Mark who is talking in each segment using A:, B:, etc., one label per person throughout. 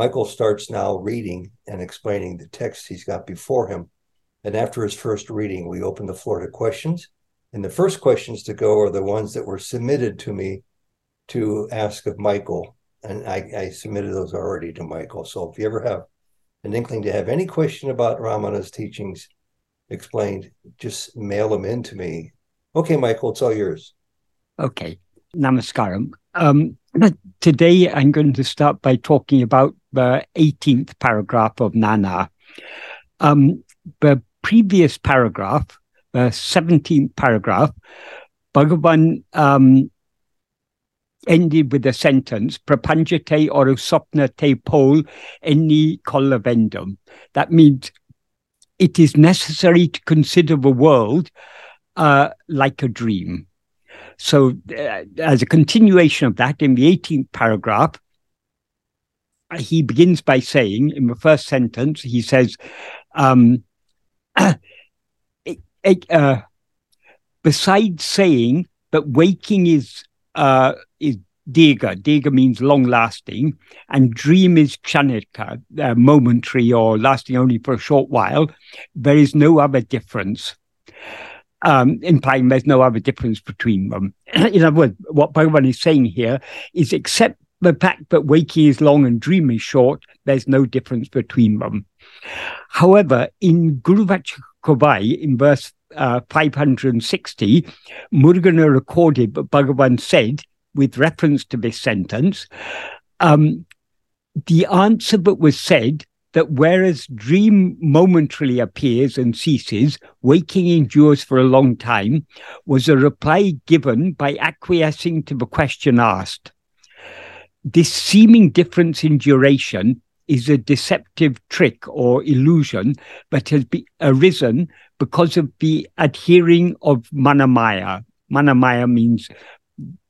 A: Michael starts now reading and explaining the text he's got before him. And after his first reading, we open the floor to questions. And the first questions to go are the ones that were submitted to me to ask of Michael. And I, I submitted those already to Michael. So if you ever have an inkling to have any question about Ramana's teachings explained, just mail them in to me. Okay, Michael, it's all yours.
B: Okay. Namaskaram. Um, today I'm going to start by talking about the 18th paragraph of Nāṉ Ār. Um, the previous paragraph, the 17th paragraph, Bhagavan um, ended with a sentence, prapanjate or te pol eni kolavendum. That means it is necessary to consider the world uh, like a dream. So, uh, as a continuation of that, in the 18th paragraph, he begins by saying, in the first sentence, he says, um, uh, besides saying that waking is uh, is dīrgha. dīrgha means long lasting, and dream is kṣaṇika, uh, momentary or lasting only for a short while. There is no other difference um, implying there's no other difference between them. In other words, what Bhagavan is saying here is except the fact that waking is long and dream is short, there's no difference between them. However, in Guru Vachaka Kovai, in verse uh, 560, Murugan recorded that Bhagavan said, with reference to this sentence, um, the answer that was said that whereas dream momentarily appears and ceases, waking endures for a long time, was a reply given by acquiescing to the question asked. This seeming difference in duration is a deceptive trick or illusion that has be, arisen because of the adhering of manamaya. Manamaya means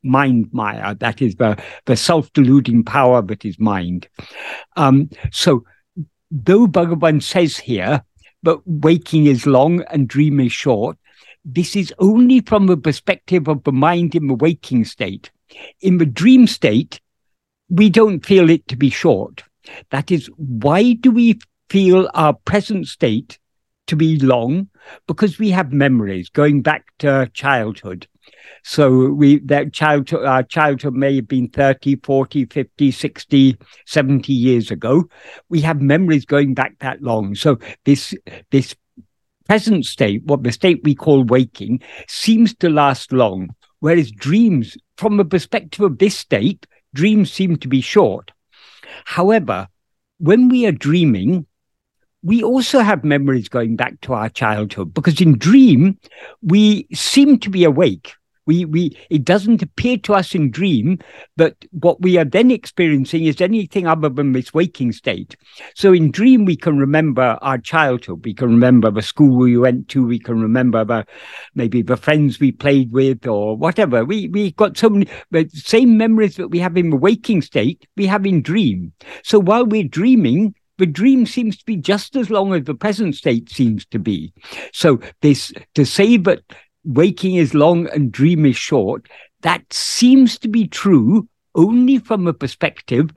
B: mind maya, that is the, the self deluding power that is mind. Um, so though Bhagavan says here, but waking is long and dream is short, this is only from the perspective of the mind in the waking state. In the dream state, we don't feel it to be short. That is, why do we feel our present state to be long? Because we have memories going back to childhood. So we that childhood, our childhood may have been 30, 40, 50, 60, 70 years ago. We have memories going back that long. So this this present state, what the state we call waking, seems to last long. Whereas dreams, from the perspective of this state, dreams seem to be short. However, when we are dreaming, we also have memories going back to our childhood because in dream, we seem to be awake. We, we, it doesn't appear to us in dream that what we are then experiencing is anything other than this waking state. So in dream, we can remember our childhood. We can remember the school we went to. We can remember the, maybe the friends we played with or whatever. We, we got so many, the same memories that we have in the waking state, we have in dream. So while we're dreaming, the dream seems to be just as long as the present state seems to be. So this to say that waking is long and dream is short, that seems to be true only from a perspective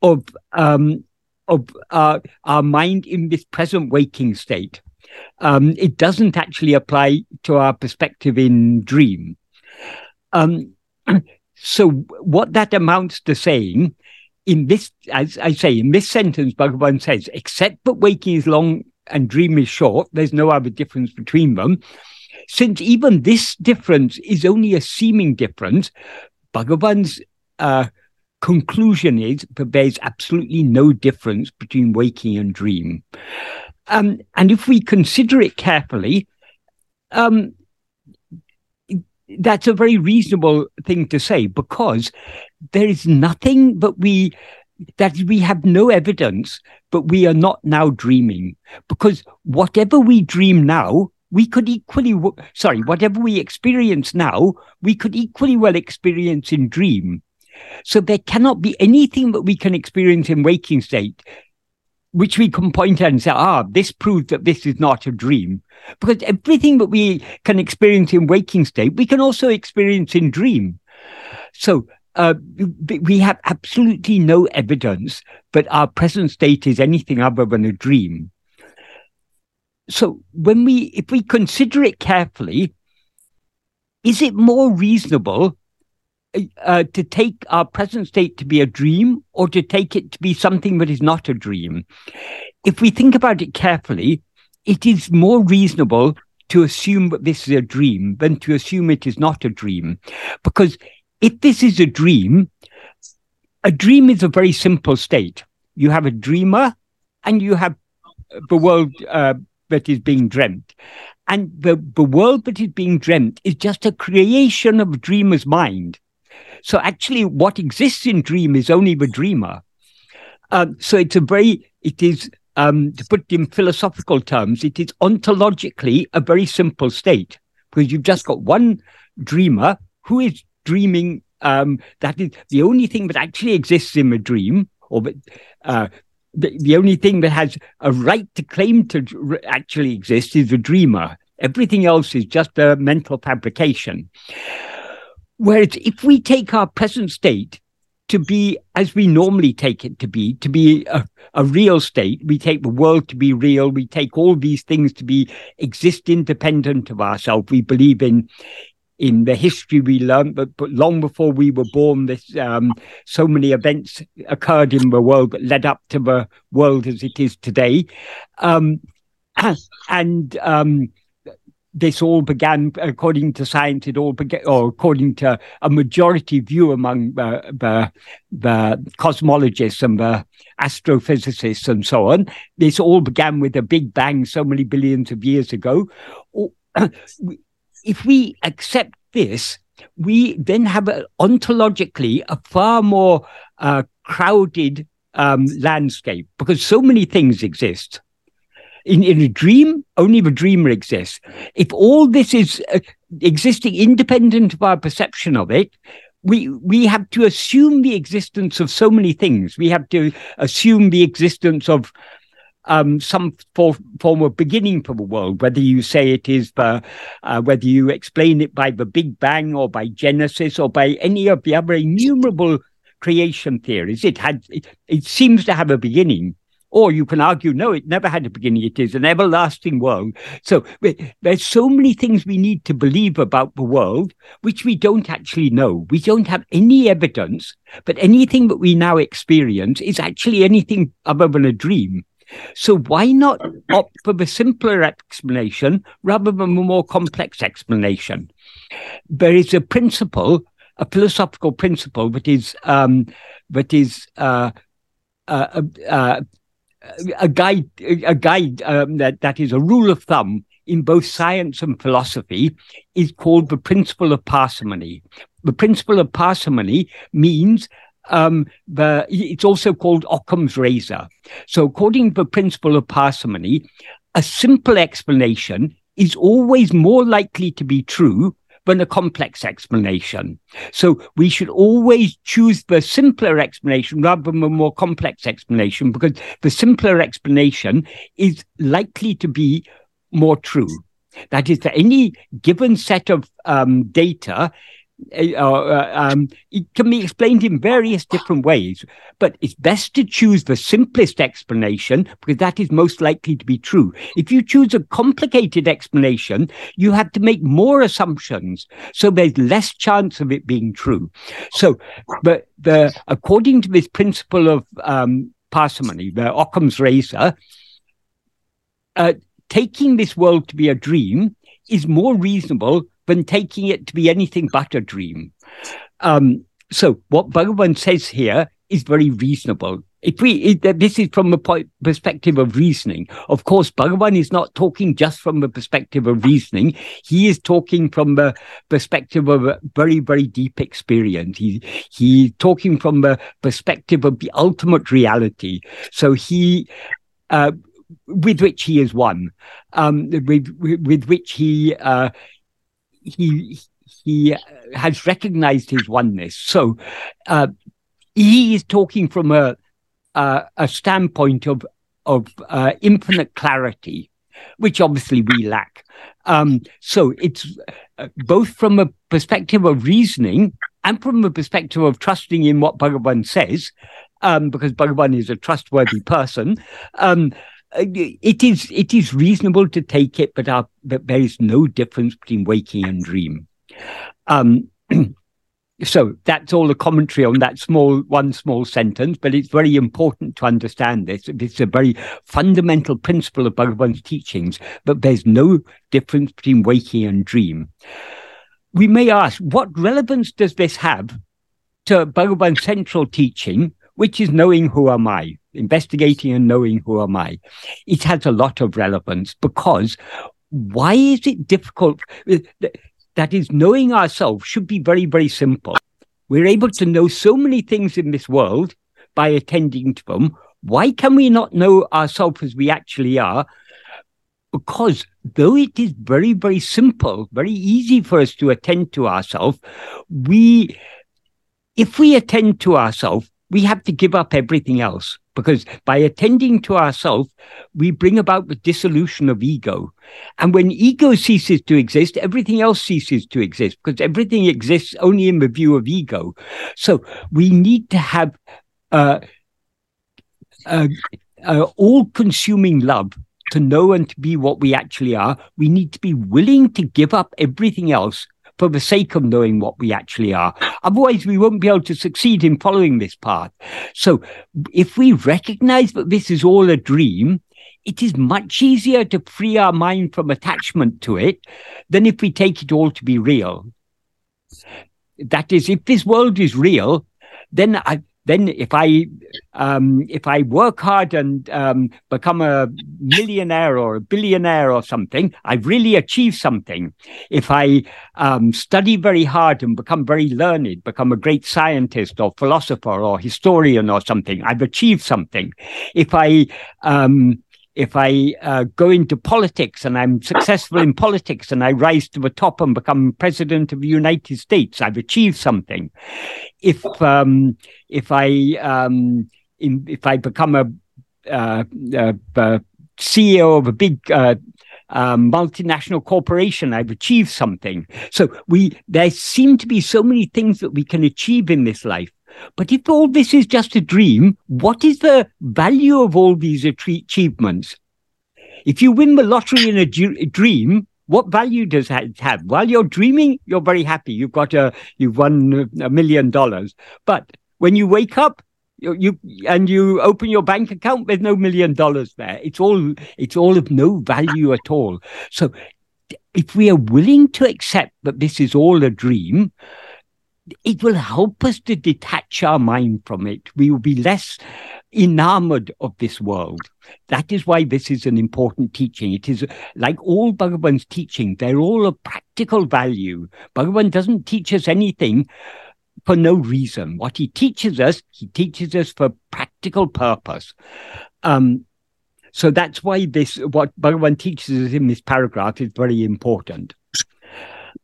B: of um, of uh, our mind in this present waking state. Um, it doesn't actually apply to our perspective in dream. Um, so, what that amounts to saying in this, as I say, in this sentence, Bhagavan says, except that waking is long and dream is short, there's no other difference between them since even this difference is only a seeming difference, Bhagavan's uh, conclusion is that there's absolutely no difference between waking and dream. Um, and if we consider it carefully, um, that's a very reasonable thing to say because there is nothing that we that we have no evidence but we are not now dreaming because whatever we dream now we could equally, sorry, whatever we experience now, we could equally well experience in dream. So there cannot be anything that we can experience in waking state, which we can point at and say, ah, this proves that this is not a dream. Because everything that we can experience in waking state, we can also experience in dream. So uh, we have absolutely no evidence that our present state is anything other than a dream. So when we, if we consider it carefully, is it more reasonable uh, to take our present state to be a dream or to take it to be something that is not a dream? If we think about it carefully, it is more reasonable to assume that this is a dream than to assume it is not a dream. Because if this is a dream, a dream is a very simple state. You have a dreamer and you have the world uh, that is being dreamt. And the, the world that is being dreamt is just a creation of a dreamer's mind. So actually, what exists in dream is only the dreamer. Um, so it's a very, it is, um, to put it in philosophical terms, it is ontologically a very simple state because you've just got one dreamer who is dreaming. Um, that is the only thing that actually exists in a dream, or uh, the, the only thing that has a right to claim to actually exist is the dreamer. Everything else is just a mental fabrication. Whereas if we take our present state to be as we normally take it to be, to be a, a real state, we take the world to be real, we take all these things to be exist independent of ourselves. We believe in in the history we learned, but, but long before we were born, this um, so many events occurred in the world that led up to the world as it is today. Um, and um, this all began, according to science, it all began, or according to a majority view among the, the, the cosmologists and the astrophysicists and so on. This all began with a big bang so many billions of years ago. If we accept this, we then have ontologically a far more uh, crowded um, landscape because so many things exist. In, in a dream, only the dreamer exists. If all this is uh, existing independent of our perception of it, we we have to assume the existence of so many things. We have to assume the existence of um, some for, form of beginning for the world, whether you say it is the, uh, whether you explain it by the Big Bang or by Genesis or by any of the other innumerable creation theories. It had, it, it seems to have a beginning. Or you can argue, no, it never had a beginning. It is an everlasting world. So there's so many things we need to believe about the world, which we don't actually know. We don't have any evidence, but anything that we now experience is actually anything other than a dream. So why not opt for the simpler explanation rather than the more complex explanation? There is a principle, a philosophical principle that is um, that is uh, uh, uh, a guide, a guide um, that, that is a rule of thumb in both science and philosophy is called the principle of parsimony. The principle of parsimony means um, the, it's also called Occam's razor. So, according to the principle of parsimony, a simple explanation is always more likely to be true than a complex explanation. So we should always choose the simpler explanation rather than the more complex explanation because the simpler explanation is likely to be more true. That is, for any given set of um, data, uh, uh, um, it can be explained in various different ways, but it's best to choose the simplest explanation because that is most likely to be true. If you choose a complicated explanation, you have to make more assumptions, so there's less chance of it being true. So, but the according to this principle of um, parsimony, the Occam's razor, uh, taking this world to be a dream is more reasonable than taking it to be anything but a dream. Um, so what Bhagavan says here is very reasonable. If we, it, this is from the point, perspective of reasoning. Of course, Bhagavan is not talking just from the perspective of reasoning. He is talking from the perspective of a very, very deep experience. He, he's talking from the perspective of the ultimate reality. So he, uh, with which he is one, um, with, with which he, uh, he he has recognized his oneness. So uh, he is talking from a a, a standpoint of of uh, infinite clarity, which obviously we lack. Um, so it's uh, both from a perspective of reasoning and from a perspective of trusting in what Bhagavan says, um, because Bhagavan is a trustworthy person, um, uh, it is it is reasonable to take it, but, our, but there is no difference between waking and dream. Um, so that's all the commentary on that small one small sentence, but it's very important to understand this. It's a very fundamental principle of Bhagavan's teachings, but there's no difference between waking and dream. We may ask, what relevance does this have to Bhagavan's central teaching, which is knowing who am I? Investigating and knowing who am I, it has a lot of relevance because why is it difficult? That is, knowing ourselves should be very, very simple. We're able to know so many things in this world by attending to them. Why can we not know ourselves as we actually are? Because though it is very, very simple, very easy for us to attend to ourselves, we, if we attend to ourselves, we have to give up everything else because by attending to ourselves, we bring about the dissolution of ego. And when ego ceases to exist, everything else ceases to exist because everything exists only in the view of ego. So we need to have uh, uh, uh, all consuming love to know and to be what we actually are. We need to be willing to give up everything else for the sake of knowing what we actually are. Otherwise, we won't be able to succeed in following this path. So if we recognize that this is all a dream, it is much easier to free our mind from attachment to it than if we take it all to be real. That is, if this world is real, then I, then if I um, if I work hard and um, become a millionaire or a billionaire or something, I've really achieved something. If I um, study very hard and become very learned, become a great scientist or philosopher or historian or something, I've achieved something. If I um, if I uh, go into politics and I'm successful in politics and I rise to the top and become president of the United States, I've achieved something. If um, if I um, in, if I become a, uh, a, a CEO of a big uh, um, multinational corporation, I've achieved something. So we there seem to be so many things that we can achieve in this life. But if all this is just a dream, what is the value of all these achievements? If you win the lottery in a, dream, what value does that have? While you're dreaming, you're very happy. You've got a, you've won a million dollars. But when you wake up, you, you and you open your bank account, there's no million dollars there. It's all, it's all of no value at all. So if we are willing to accept that this is all a dream, it will help us to detach our mind from it. We will be less enamored of this world. That is why this is an important teaching. It is like all Bhagavan's teaching, they're all of practical value. Bhagavan doesn't teach us anything for no reason. What he teaches us, he teaches us for practical purpose. Um, so that's why this, what Bhagavan teaches us in this paragraph is very important.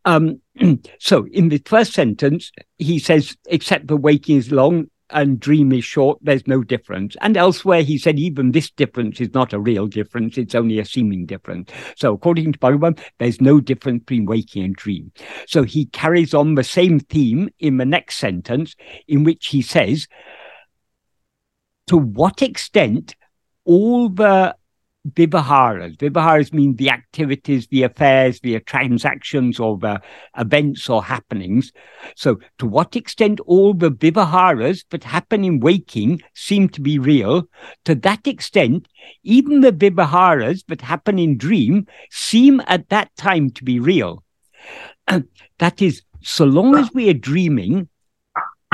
B: Um, so in the first sentence, he says, except the waking is long and dream is short, there's no difference. And elsewhere, he said, even this difference is not a real difference, it's only a seeming difference. So according to Bhagavan, there's no difference between waking and dream. So he carries on the same theme in the next sentence, in which he says, to what extent all the Vivaharas. Vivaharas mean the activities, the affairs, the transactions, or the uh, events or happenings. So, to what extent all the Vivaharas that happen in waking seem to be real, to that extent, even the Vivaharas that happen in dream seem at that time to be real. that is, so long as we are dreaming,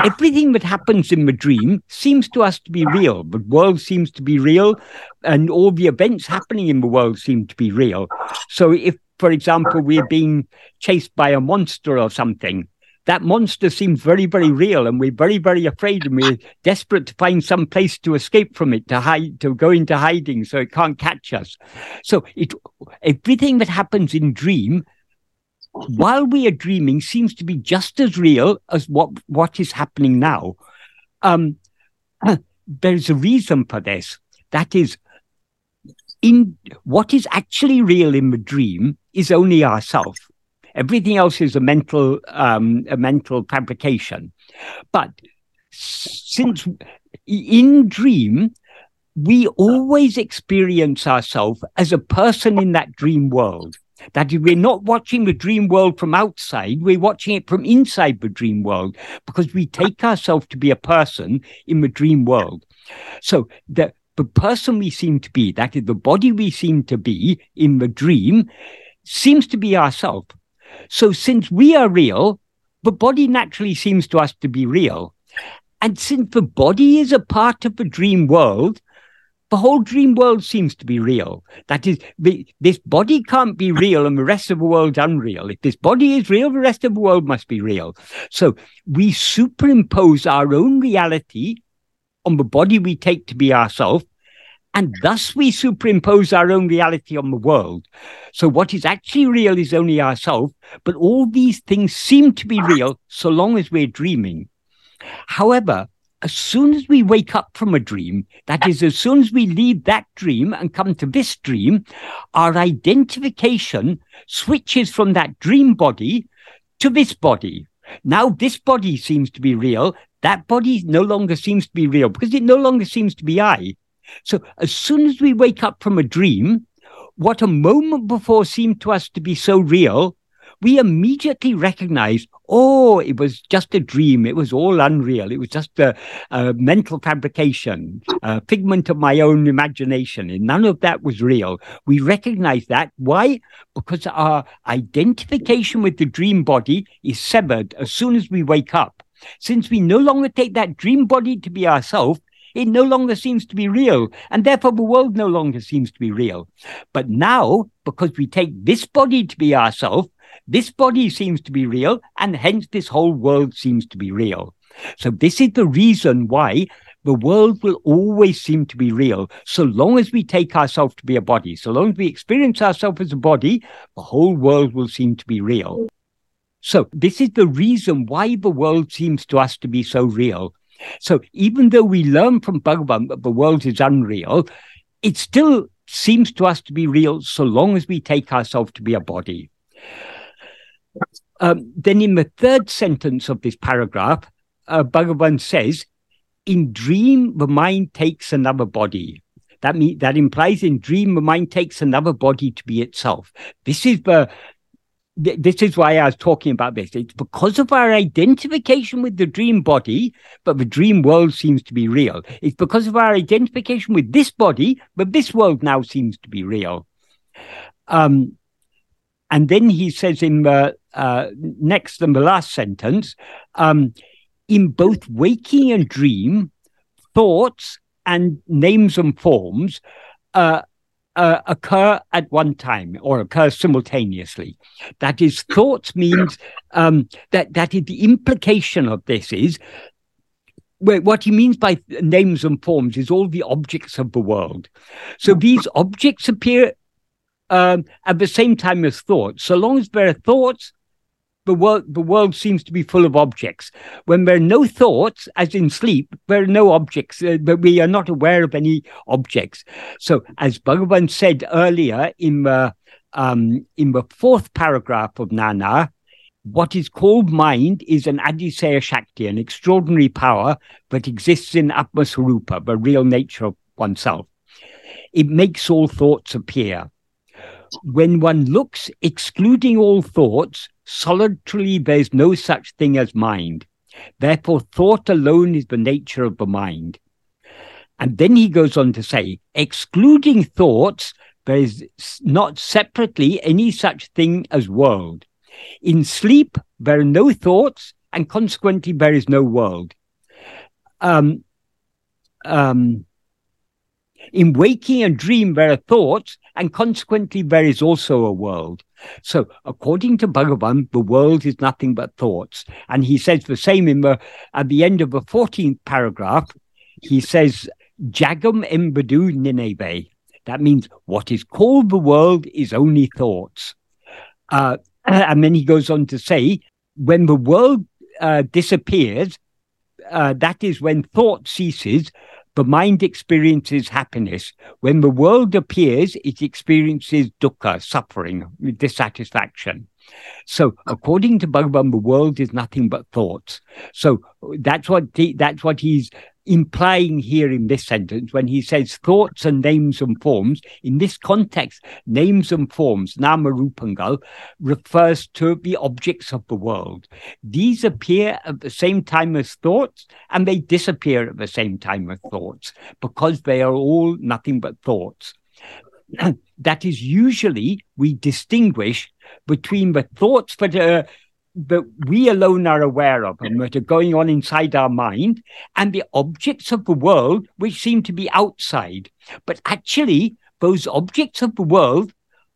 B: everything that happens in the dream seems to us to be real. The world seems to be real, and all the events happening in the world seem to be real. So, if, for example, we're being chased by a monster or something, that monster seems very, very real, and we're very, very afraid, and we're desperate to find some place to escape from it, to hide, to go into hiding, so it can't catch us. So, it everything that happens in dream while we are dreaming seems to be just as real as what, what is happening now. Um, there's a reason for this. That is, in what is actually real in the dream is only ourself. Everything else is a mental um, a mental fabrication. But since in dream, we always experience ourselves as a person in that dream world. That we're not watching the dream world from outside, we're watching it from inside the dream world because we take ourselves to be a person in the dream world. So the, the person we seem to be, that is the body we seem to be in the dream, seems to be ourselves. So since we are real, the body naturally seems to us to be real. And since the body is a part of the dream world, the whole dream world seems to be real. That is, the, this body can't be real and the rest of the world's unreal. If this body is real, the rest of the world must be real. So we superimpose our own reality on the body we take to be ourself, and thus we superimpose our own reality on the world. So what is actually real is only ourself, but all these things seem to be real so long as we're dreaming. However, as soon as we wake up from a dream, that is, as soon as we leave that dream and come to this dream, our identification switches from that dream body to this body. Now, this body seems to be real. That body no longer seems to be real because it no longer seems to be I. So, as soon as we wake up from a dream, what a moment before seemed to us to be so real we immediately recognize, oh, it was just a dream. It was all unreal. It was just a, a mental fabrication, a figment of my own imagination. And none of that was real. We recognize that. Why? Because our identification with the dream body is severed as soon as we wake up. Since we no longer take that dream body to be ourselves, it no longer seems to be real, and therefore the world no longer seems to be real. But now, because we take this body to be ourselves, this body seems to be real, and hence this whole world seems to be real. So, this is the reason why the world will always seem to be real so long as we take ourselves to be a body. So long as we experience ourselves as a body, the whole world will seem to be real. So, this is the reason why the world seems to us to be so real. So, even though we learn from Bhagavan that the world is unreal, it still seems to us to be real so long as we take ourselves to be a body. Um, then in the third sentence of this paragraph, uh, Bhagavan says, in dream, the mind takes another body. That mean, that implies in dream, the mind takes another body to be itself. This is the this is why I was talking about this. It's because of our identification with the dream body, but the dream world seems to be real. It's because of our identification with this body, but this world now seems to be real. Um, and then he says in the uh, next and the last sentence, um, in both waking and dream, thoughts and names and forms uh, uh, occur at one time or occur simultaneously. That is, thoughts means um, that that is the implication of this is what he means by names and forms is all the objects of the world. So these objects appear um, at the same time as thoughts. So long as there are thoughts, the world the world seems to be full of objects. When there are no thoughts, as in sleep, there are no objects, uh, but we are not aware of any objects. So, as Bhagavan said earlier in the um, in the fourth paragraph of Nāṉ Ār, what is called mind is an Adiseya Shakti, an extraordinary power that exists in Atmaswarupa, the real nature of oneself. It makes all thoughts appear when one looks, excluding all thoughts, solitarily there's no such thing as mind. Therefore, thought alone is the nature of the mind. And then he goes on to say, excluding thoughts, there is not separately any such thing as world. In sleep, there are no thoughts, and consequently, there is no world. Um, um, in waking and dream, there are thoughts, and consequently, there is also a world. So, according to Bhagavan, the world is nothing but thoughts. And he says the same in the, at the end of the 14th paragraph. He says, Jagam embadu ninebe. That means what is called the world is only thoughts. Uh, and then he goes on to say, when the world uh, disappears, uh, that is when thought ceases, the mind experiences happiness. When the world appears, it experiences dukkha, suffering, dissatisfaction. So, according to Bhagavan, the world is nothing but thoughts. So that's what he, that's what he's implying here in this sentence when he says thoughts and names and forms. In this context, names and forms, nama rupangal, refers to the objects of the world. These appear at the same time as thoughts and they disappear at the same time as thoughts because they are all nothing but thoughts. that is usually we distinguish between the thoughts that are that we alone are aware of and that are going on inside our mind and the objects of the world which seem to be outside. But actually, those objects of the world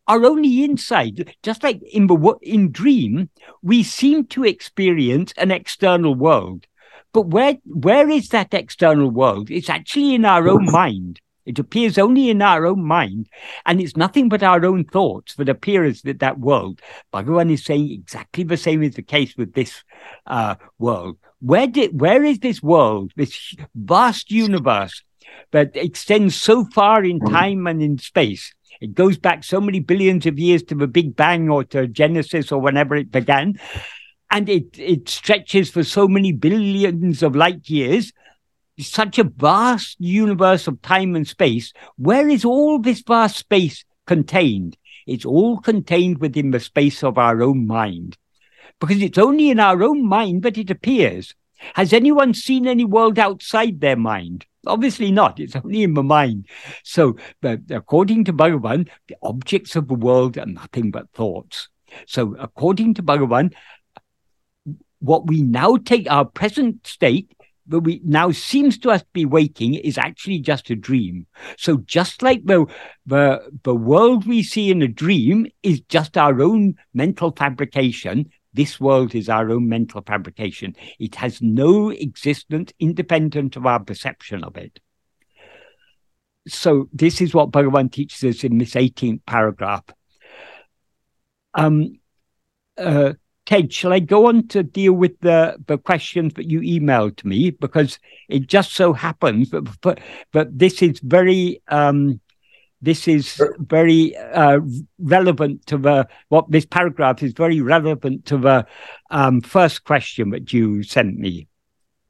B: are only inside. Just like in the in dream, we seem to experience an external world. But where where is that external world? It's actually in our own mind. It appears only in our own mind, and it's nothing but our own thoughts that appear as that, that world. Bhagavan is saying exactly the same is the case with this uh, world. Where did where is this world, this vast universe that extends so far in time and in space? It goes back so many billions of years to the Big Bang or to Genesis or whenever it began. And it, it stretches for so many billions of light years such a vast universe of time and space. Where is all this vast space contained? It's all contained within the space of our own mind. Because it's only in our own mind that it appears. Has anyone seen any world outside their mind? Obviously not. It's only in the mind. So, according to Bhagavan, the objects of the world are nothing but thoughts. So, according to Bhagavan, what we now take our present state that we now seems to us to be waking is actually just a dream. So just like the, the the world we see in a dream is just our own mental fabrication, this world is our own mental fabrication. It has no existence independent of our perception of it. So this is what Bhagavan teaches us in this 18th paragraph. Um, uh, Ted, shall I go on to deal with the, the questions that you emailed to me? Because it just so happens that, but, but this is very um, this is very uh, relevant to the what this paragraph is very relevant to the um, first question that you sent me.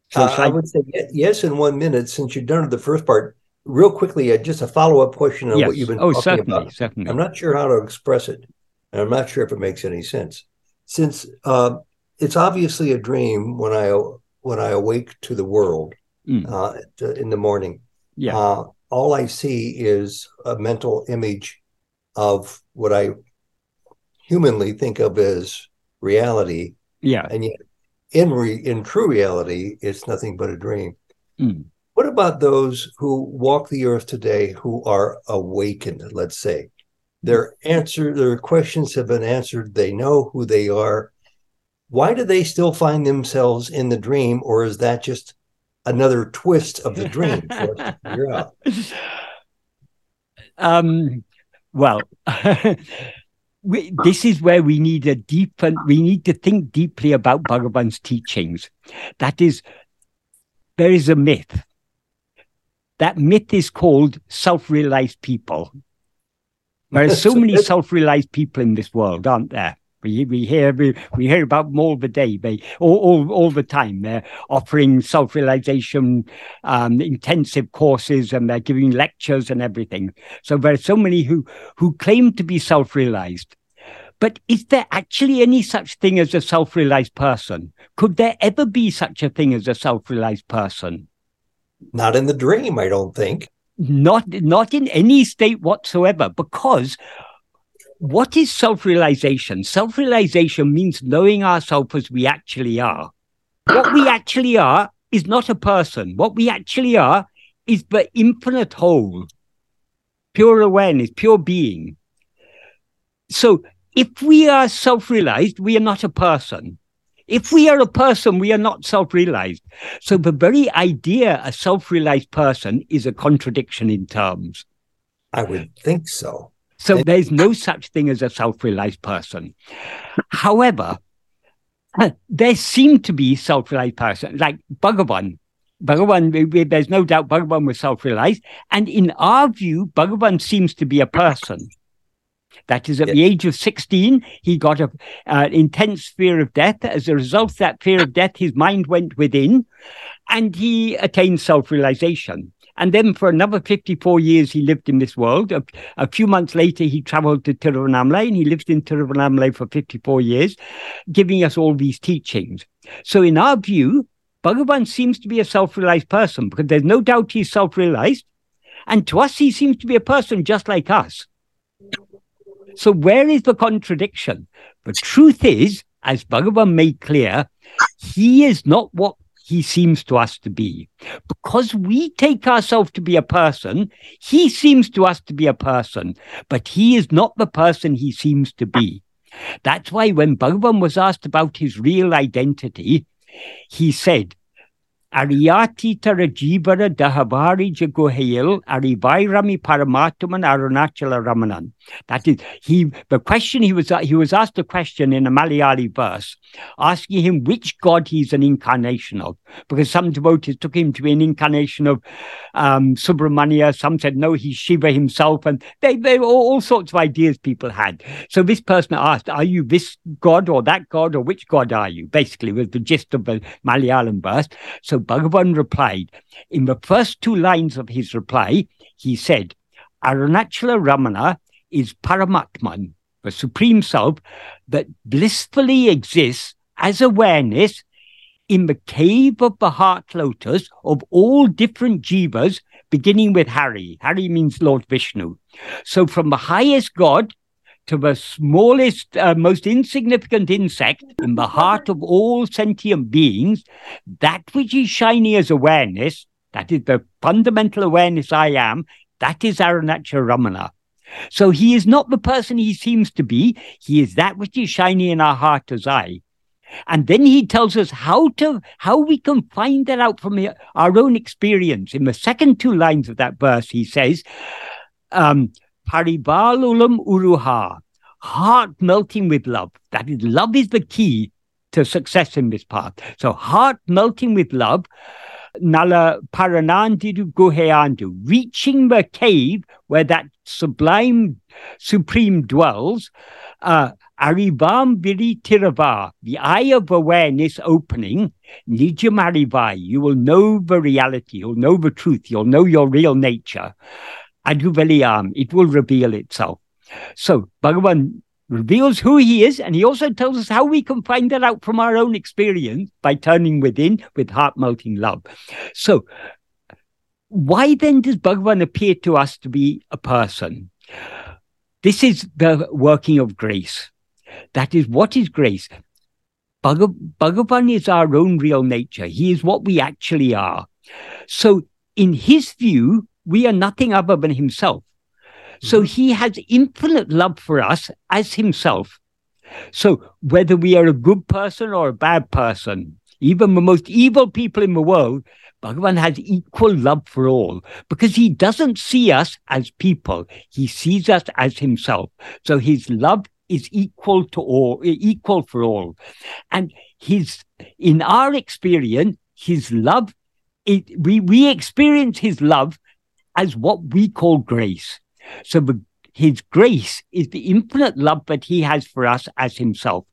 A: So uh, I, I, would say yes in one minute since you've done the first part. Real quickly, uh, just a follow up question on yes. what you've been oh, talking
B: certainly,
A: about.
B: Certainly.
A: I'm not sure how to express it, and I'm not sure if it makes any sense since uh, it's obviously a dream when I when I awake to the world mm. uh, in the morning.
B: Yeah. Uh,
A: all I see is a mental image of what I humanly think of as reality.
B: Yeah.
A: And yet, in re- in true reality, it's nothing but a dream.
B: Mm.
A: What about those who walk the earth today who are awakened? Let's say their answer, their questions have been answered. They know who they are. Why do they still find themselves in the dream, or is that just another twist of the dream for us to out?
B: Um, well, we, this is where we need a deep and we need to think deeply about Bhagavan's teachings. That is, there is a myth. That myth is called self-realized people. There are so many self-realized people in this world, aren't there? We, we hear we, we hear about them all the day, they, all, all, all the time. They're offering self-realization um, intensive courses and they're giving lectures and everything. So there are so many who who claim to be self-realized. But is there actually any such thing as a self-realized person? Could there ever be such a thing as a self-realized person?
A: Not in the dream, I don't think
B: not not in any state whatsoever because what is self-realization? Self-realization means knowing ourselves as we actually are. What we actually are is not a person. What we actually are is the infinite whole. Pure awareness pure being. So if we are self-realized we are not a person if we are a person, we are not self realized. So the very idea a self realized person is a contradiction in terms.
A: I would think so.
B: So and- there's no such thing as a self realized person. However, there seem to be self realized persons like Bhagavan. Bhagavan, there's no doubt Bhagavan was self realized. And in our view, Bhagavan seems to be a person. That is, at the age of 16, he got an uh, intense fear of death. As a result of that fear of death, his mind went within and he attained self realization. And then for another 54 years, he lived in this world. A, a few months later, he traveled to Tiruvannamalai and he lived in Tiruvannamalai for 54 years, giving us all these teachings. So, in our view, Bhagavan seems to be a self realized person because there's no doubt he's self realized. And to us, he seems to be a person just like us. So, where is the contradiction? The truth is, as Bhagavan made clear, he is not what he seems to us to be. Because we take ourselves to be a person, he seems to us to be a person, but he is not the person he seems to be. That's why when Bhagavan was asked about his real identity, he said, Ariyatitara Jivara Dahavari Jagohail Arivairami Paramatuman Arunachala Ramanan. That is, he the question he was he was asked a question in a Malayali verse, asking him which god he's an incarnation of, because some devotees took him to be an incarnation of um, Subramania. Some said no, he's Shiva himself, and they they all, all sorts of ideas people had. So this person asked, "Are you this god or that god, or which god are you?" Basically, was the gist of the Malayalam verse. So Bhagavan replied in the first two lines of his reply. He said, "Arunachala Ramana." is Paramatman, the Supreme Self that blissfully exists as awareness in the cave of the heart lotus of all different jivas, beginning with Hari. Hari means Lord Vishnu. So from the highest God to the smallest, uh, most insignificant insect in the heart of all sentient beings, that which is shiny as awareness, that is the fundamental awareness I am, that is Arunachala Ramana. So he is not the person he seems to be. He is that which is shiny in our heart as I. And then he tells us how to how we can find that out from our own experience. In the second two lines of that verse, he says, um, Paribalulam Uruha, heart melting with love. That is, love is the key to success in this path. So heart melting with love Nala Paranandidu Guheandu, reaching the cave where that sublime supreme dwells, uh, Arivam Viri Tirava, the eye of awareness opening, Nijamarivai, you will know the reality, you'll know the truth, you'll know your real nature. Aduveliam, it will reveal itself. So Bhagavan reveals who he is, and he also tells us how we can find that out from our own experience by turning within with heart melting love. So, why then does Bhagavan appear to us to be a person? This is the working of grace. That is what is grace. Bhagavan is our own real nature. He is what we actually are. So, in his view, we are nothing other than himself. So mm-hmm. he has infinite love for us as himself. So whether we are a good person or a bad person, even the most evil people in the world, Bhagavan has equal love for all because he doesn't see us as people. He sees us as himself. So his love is equal to all, equal for all. And his, in our experience, his love, it, we, we experience his love as what we call grace. So the, his grace is the infinite love that he has for us as himself.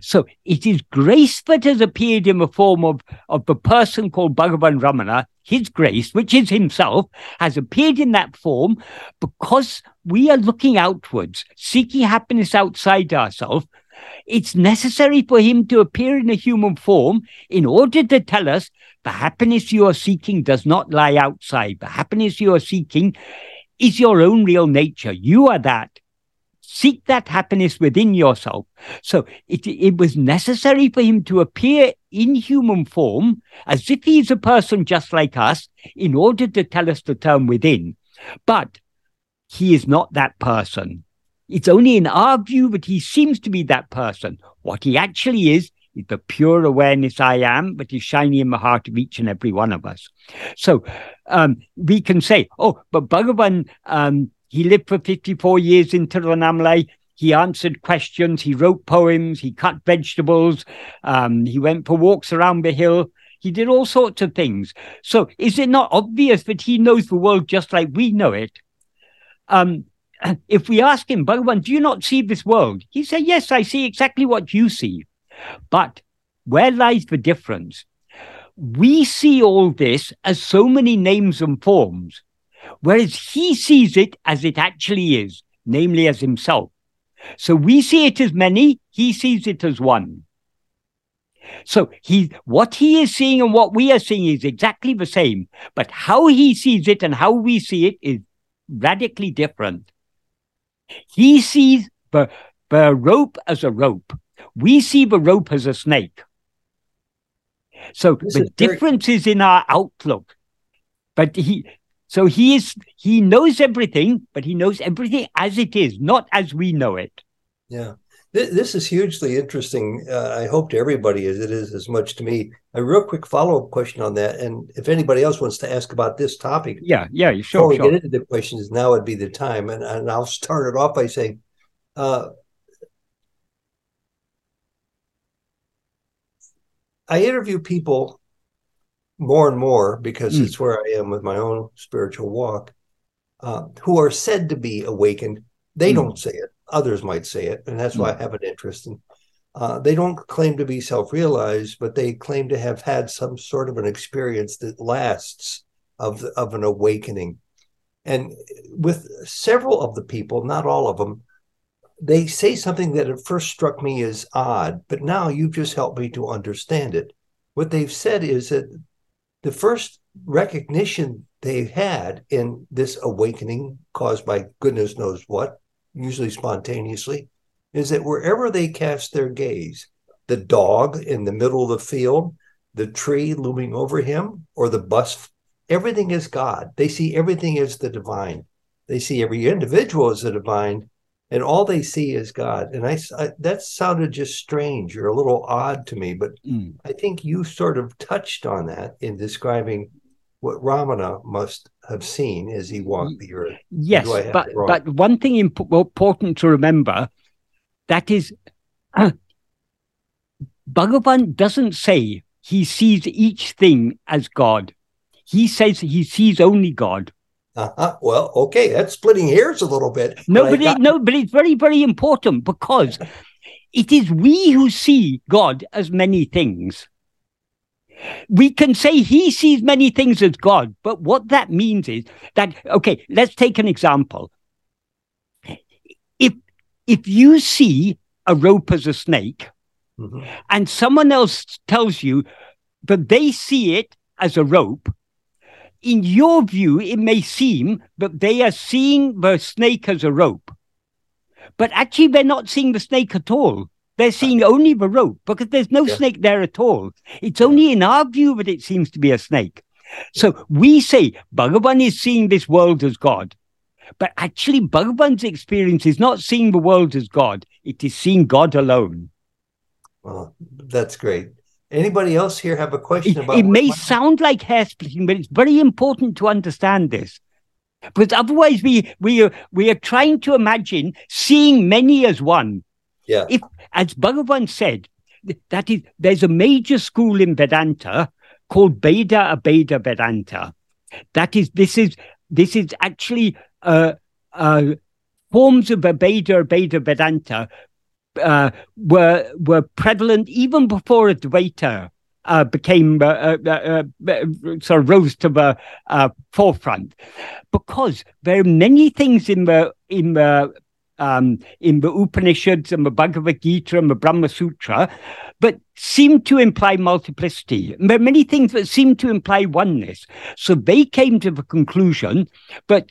B: So it is grace that has appeared in the form of, of the person called Bhagavan Ramana. His grace, which is himself, has appeared in that form because we are looking outwards, seeking happiness outside ourselves. It's necessary for him to appear in a human form in order to tell us the happiness you are seeking does not lie outside. The happiness you are seeking is your own real nature. You are that. Seek that happiness within yourself. So it, it was necessary for him to appear in human form as if he's a person just like us in order to tell us the term within. But he is not that person. It's only in our view that he seems to be that person. What he actually is is the pure awareness I am that is shining in the heart of each and every one of us. So um, we can say, oh, but Bhagavan, um, he lived for 54 years in Tiruvannamalai. He answered questions, he wrote poems, he cut vegetables, um, he went for walks around the hill. He did all sorts of things. So is it not obvious that he knows the world just like we know it? Um, if we ask him, Bhagavan, do you not see this world? He said, Yes, I see exactly what you see. But where lies the difference? We see all this as so many names and forms, whereas he sees it as it actually is, namely as himself. So we see it as many, he sees it as one. So he what he is seeing and what we are seeing is exactly the same, but how he sees it and how we see it is radically different. He sees the, the rope as a rope. We see the rope as a snake. So this the difference very... is in our outlook. But he so he is he knows everything, but he knows everything as it is, not as we know it.
A: Yeah. This is hugely interesting. Uh, I hope to everybody as it is as much to me. A real quick follow up question on that, and if anybody else wants to ask about this topic,
B: yeah, yeah, you sure.
A: Before we
B: sure.
A: get into the questions, now would be the time, and, and I'll start it off by saying, uh, I interview people more and more because mm. it's where I am with my own spiritual walk, uh, who are said to be awakened. They mm. don't say it others might say it, and that's why I hmm. have an interest in. Uh, they don't claim to be self-realized, but they claim to have had some sort of an experience that lasts of of an awakening. And with several of the people, not all of them, they say something that at first struck me as odd, but now you've just helped me to understand it. What they've said is that the first recognition they had in this awakening caused by goodness knows what usually spontaneously, is that wherever they cast their gaze, the dog in the middle of the field, the tree looming over him, or the bus, everything is God. They see everything as the divine. They see every individual as the divine, and all they see is God. And I, I that sounded just strange or a little odd to me, but mm. I think you sort of touched on that in describing what Ramana must have seen as he walked the earth.
B: Yes, but but one thing imp- important to remember that is, uh, Bhagavan doesn't say he sees each thing as God. He says he sees only God.
A: Uh-huh. Well, okay, that's splitting hairs a little bit.
B: No, but, but got... it, no, but it's very, very important because it is we who see God as many things. We can say he sees many things as God, but what that means is that, okay, let's take an example. If, if you see a rope as a snake mm-hmm. and someone else tells you that they see it as a rope, in your view, it may seem that they are seeing the snake as a rope, but actually they're not seeing the snake at all. They're seeing only the rope because there's no yeah. snake there at all. It's only in our view that it seems to be a snake. So we say Bhagavan is seeing this world as God. But actually, Bhagavan's experience is not seeing the world as God, it is seeing God alone.
A: Well, that's great. Anybody else here have a question
B: it,
A: about
B: it? may sound like hair splitting, but it's very important to understand this. Because otherwise, we we are we are trying to imagine seeing many as one.
A: Yeah.
B: If, as Bhagavan said, that is, there's a major school in Vedanta called Bheda Abheda Vedanta. That is, this is this is actually uh, uh, forms of Abheda Abheda Vedanta uh, were were prevalent even before Advaita uh, became uh, uh, uh, uh sort of rose to the forefront, because there are many things in the in the um, in the Upanishads and the Bhagavad Gita and the Brahma Sutra, but seem to imply multiplicity. There are many things that seem to imply oneness. So they came to the conclusion that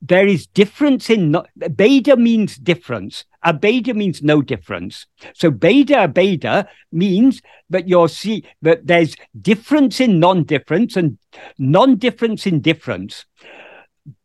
B: there is difference in no, Bheda means difference. Abheda means no difference. So Bheda Abheda means that you're see that there's difference in non-difference and non-difference in difference.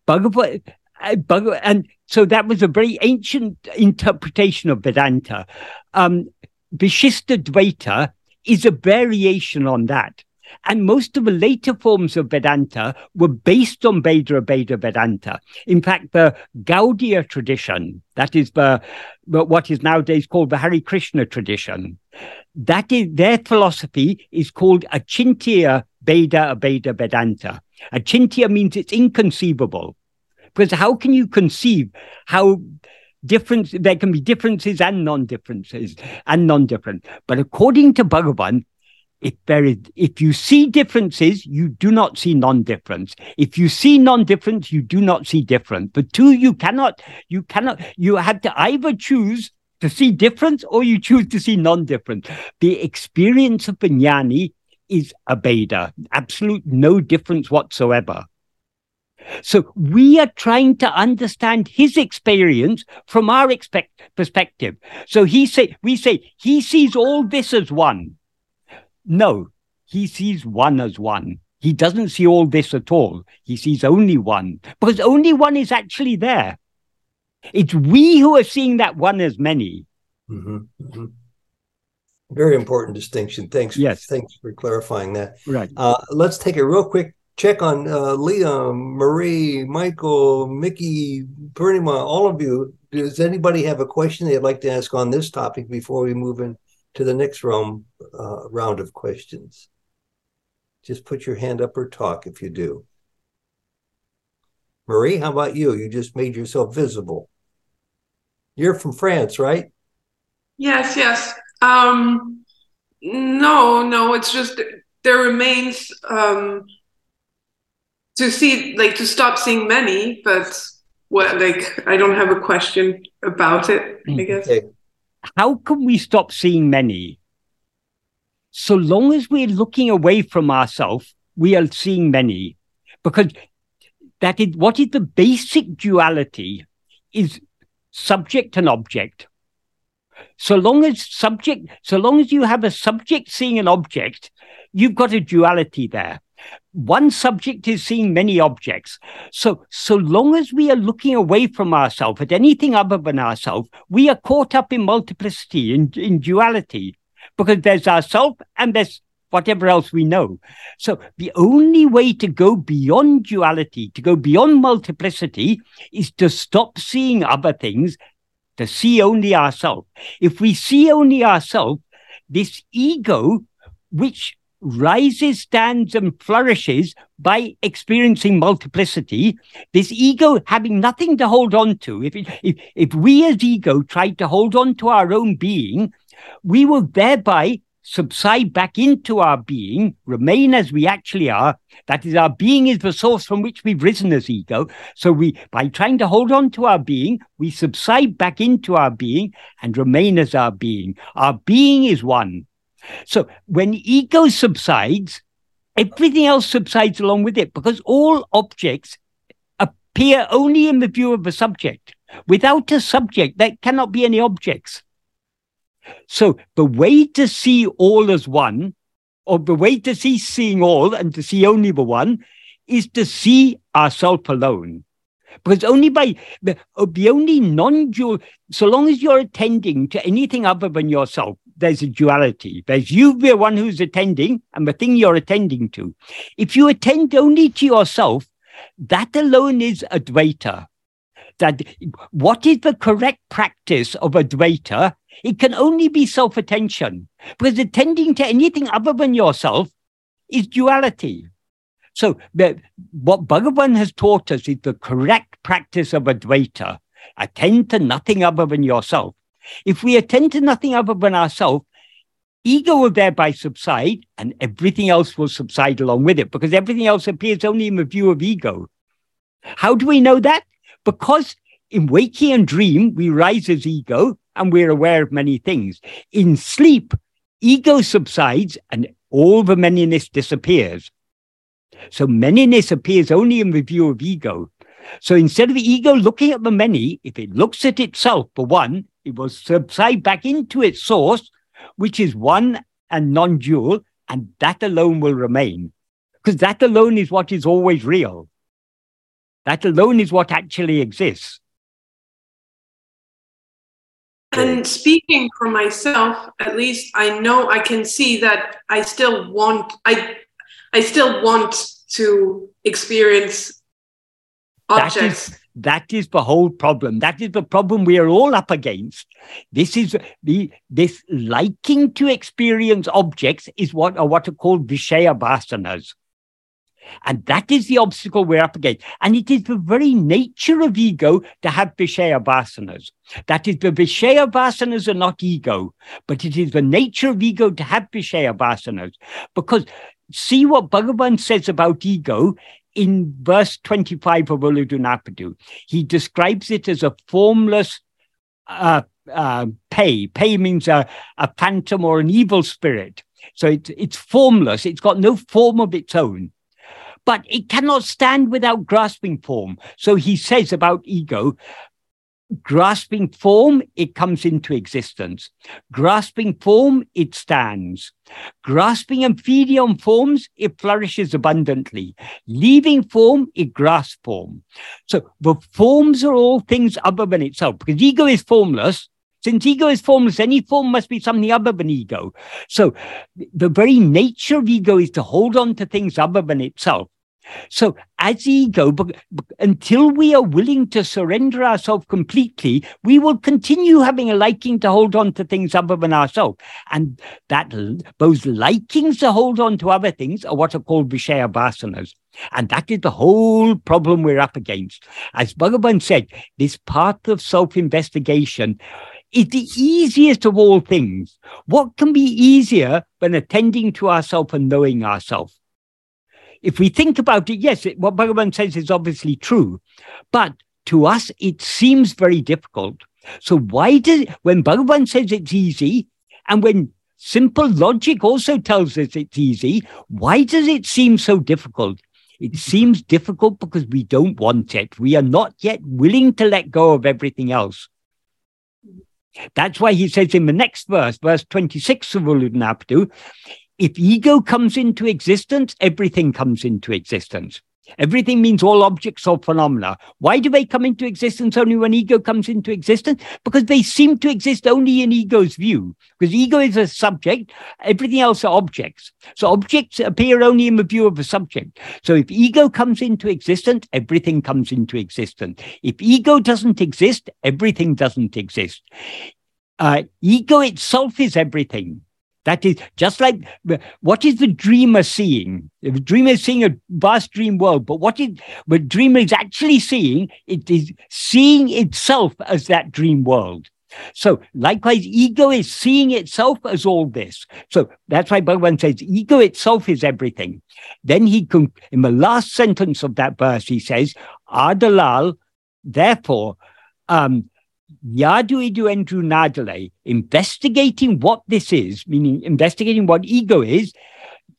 B: Bhagavad, uh, and so that was a very ancient interpretation of Vedanta. Um, Vishishta Dvaita is a variation on that. And most of the later forms of Vedanta were based on Bheda Abheda Vedanta. In fact, the Gaudiya tradition, that is the, what is nowadays called the Hare Krishna tradition, that is their philosophy is called Achintya Bheda Abheda Vedanta. Achintya means it's inconceivable Because how can you conceive how difference there can be differences and non-differences and non-different. But according to Bhagavan, if there is if you see differences, you do not see non-difference. If you see non-difference, you do not see different. The two you cannot, you cannot, you have to either choose to see difference or you choose to see non-difference. The experience of Vignani is abheda, absolute no difference whatsoever. So we are trying to understand his experience from our expect- perspective. So he say we say he sees all this as one. No, he sees one as one. He doesn't see all this at all. He sees only one because only one is actually there. It's we who are seeing that one as many.
A: Mm-hmm. Mm-hmm. Very important distinction. Thanks.
B: Yes.
A: Thanks for clarifying that.
B: Right.
A: Uh, let's take a real quick check on uh, Liam, Marie, Michael, Mickey, Purnima, all of you. Does anybody have a question they'd like to ask on this topic before we move in to the next round, uh, round of questions? Just put your hand up or talk if you do. Marie, how about you? You just made yourself visible. You're from France, right?
C: Yes, yes. Um, no, no, it's just there remains um, to see like to stop seeing many but what like i don't have a question about it i mm, guess okay.
B: How can we stop seeing many? So long as we're looking away from ourselves we are seeing many. Because that is what is the basic duality is subject and object. So long as subject so long as you have a subject seeing an object you've got a duality there one subject is seeing many objects. So, so long as we are looking away from ourselves at anything other than ourselves, we are caught up in multiplicity, in, in duality, because there's ourself and there's whatever else we know. So the only way to go beyond duality, to go beyond multiplicity, is to stop seeing other things, to see only ourselves. If we see only ourselves, this ego, which rises, stands, and flourishes by experiencing multiplicity, this ego having nothing to hold on to. If, it, if, if we as ego tried to hold on to our own being, we will thereby subside back into our being, remain as we actually are. That is, our being is the source from which we've risen as ego. So we, by trying to hold on to our being, we subside back into our being and remain as our being. Our being is one. So when ego subsides, everything else subsides along with it because all objects appear only in the view of a subject. Without a subject, there cannot be any objects. So the way to see all as one, or the way to see seeing all and to see only the one, is to see ourself alone. Because only by the, the only non dual, so long as you're attending to anything other than yourself, there's a duality. There's you, the one who's attending, and the thing you're attending to. If you attend only to yourself, that alone is Advaita. That what is the correct practice of Advaita? It can only be self attention, because attending to anything other than yourself is duality. So, what Bhagavan has taught us is the correct practice of Advaita. Attend to nothing other than yourself. If we attend to nothing other than ourselves, ego will thereby subside and everything else will subside along with it because everything else appears only in the view of ego. How do we know that? Because in waking and dream, we rise as ego and we're aware of many things. In sleep, ego subsides and all the manyness disappears. So manyness appears only in the view of ego. So instead of the ego looking at the many, if it looks at itself for one, it will subside back into its source, which is one and non dual, and that alone will remain. Because that alone is what is always real. That alone is what actually exists.
C: And speaking for myself, at least I know I can see that I still want I I still want to experience objects.
B: That is, that is the whole problem. That is the problem we are all up against. This is the this liking to experience objects is what are what are called Vishaya vasanas. And that is the obstacle we're up against. And it is the very nature of ego to have Vishaya vasanas. That is, the Vishaya vasanas are not ego, but it is the nature of ego to have Vishaya vasanas. Because see what Bhagavan says about ego in verse 25 of Ulladu He describes it as a formless uh, uh, pay. Pay means a, a phantom or an evil spirit. So it's, it's formless. It's got no form of its own but it cannot stand without grasping form. So he says about ego, grasping form, it comes into existence. Grasping form, it stands. Grasping and feeding on forms, it flourishes abundantly. Leaving form, it grasps form. So the forms are all things other than itself, because ego is formless. Since ego is formless, any form must be something other than ego. So the very nature of ego is to hold on to things other than itself. So, as ego, until we are willing to surrender ourselves completely, we will continue having a liking to hold on to things other than ourselves. And that those likings to hold on to other things are what are called Vishaya vasanas. And that is the whole problem we're up against. As Bhagavan said, this path of self investigation is the easiest of all things. What can be easier than attending to ourselves and knowing ourselves? If we think about it, yes, it, what Bhagavan says is obviously true, but to us it seems very difficult. So why does when Bhagavan says it's easy, and when simple logic also tells us it's easy, why does it seem so difficult? It seems difficult because we don't want it. We are not yet willing to let go of everything else. That's why he says in the next verse, verse 26 of Ulladu Narpadu, if ego comes into existence, everything comes into existence. Everything means all objects or phenomena. Why do they come into existence only when ego comes into existence? Because they seem to exist only in ego's view. Because ego is a subject, everything else are objects. So objects appear only in the view of a subject. So if ego comes into existence, everything comes into existence. If ego doesn't exist, everything doesn't exist. Uh, ego itself is everything. That is just like what is the dreamer seeing? The dreamer is seeing a vast dream world, but what is the dreamer is actually seeing? It is seeing itself as that dream world. So likewise, ego is seeing itself as all this. So that's why Bhagavan says ego itself is everything. Then he can, in the last sentence of that verse, he says, Adalal, therefore, um, Yadu Idu Endru Nadale, investigating what this is, meaning investigating what ego is,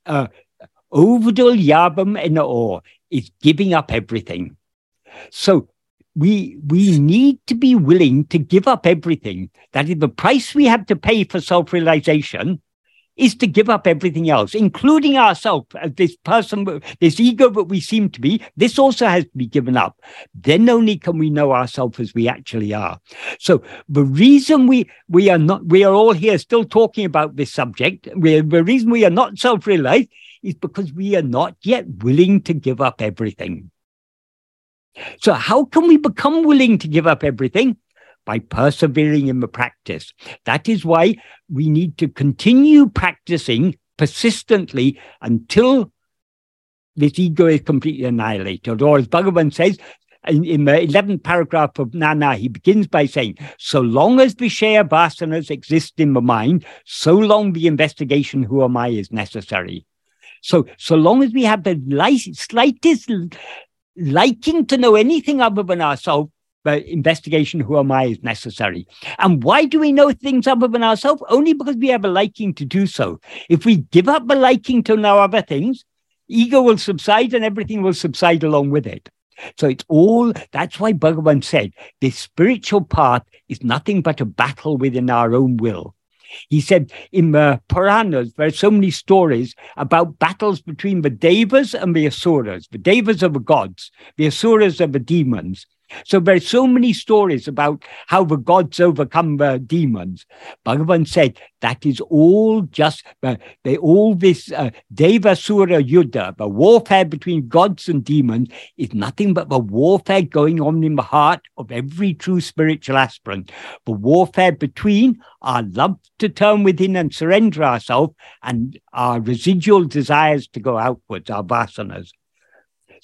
B: uh, Ovadul Yabam and or is giving up everything. So we we need to be willing to give up everything. That is the price we have to pay for self-realization is to give up everything else, including ourselves this person, this ego that we seem to be. This also has to be given up. Then only can we know ourselves as we actually are. So the reason we we are not we are all here still talking about this subject. We, the reason we are not self-realized is because we are not yet willing to give up everything. So how can we become willing to give up everything? By persevering in the practice. That is why we need to continue practicing persistently until this ego is completely annihilated. Or as Bhagavan says, in, in, the 11th paragraph of Nāṉ Ār, he begins by saying, So long as Vishaya vasanas exist in the mind, so long the investigation, who am I, is necessary. So, so long as we have the li- slightest liking to know anything other than ourselves, the investigation who am I is necessary. And why do we know things other than ourselves? Only because we have a liking to do so. If we give up the liking to know other things, ego will subside and everything will subside along with it. So it's all that's why Bhagavan said this spiritual path is nothing but a battle within our own will. He said in the Puranas, there are so many stories about battles between the Devas and the Asuras. The Devas are the gods, the Asuras are the demons. So there's so many stories about how the gods overcome the demons. Bhagavan said that is all just uh, they all this uh, Devasura Yuddha, the warfare between gods and demons, is nothing but the warfare going on in the heart of every true spiritual aspirant. The warfare between our love to turn within and surrender ourselves and our residual desires to go outwards, our vasanas.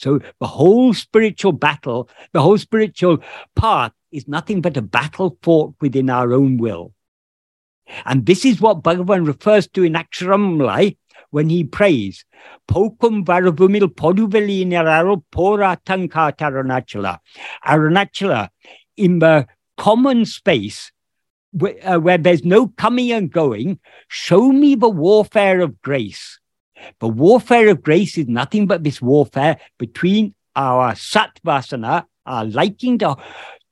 B: So the whole spiritual battle, the whole spiritual path is nothing but a battle fought within our own will. And this is what Bhagavan refers to in Aksharamanamalai when he prays. Pokum varavumil poduvelinararo pora tankata Arunachala. Arunachala, in the common space where, uh, where there's no coming and going, show me the warfare of grace. The warfare of grace is nothing but this warfare between our satvasana, our liking to,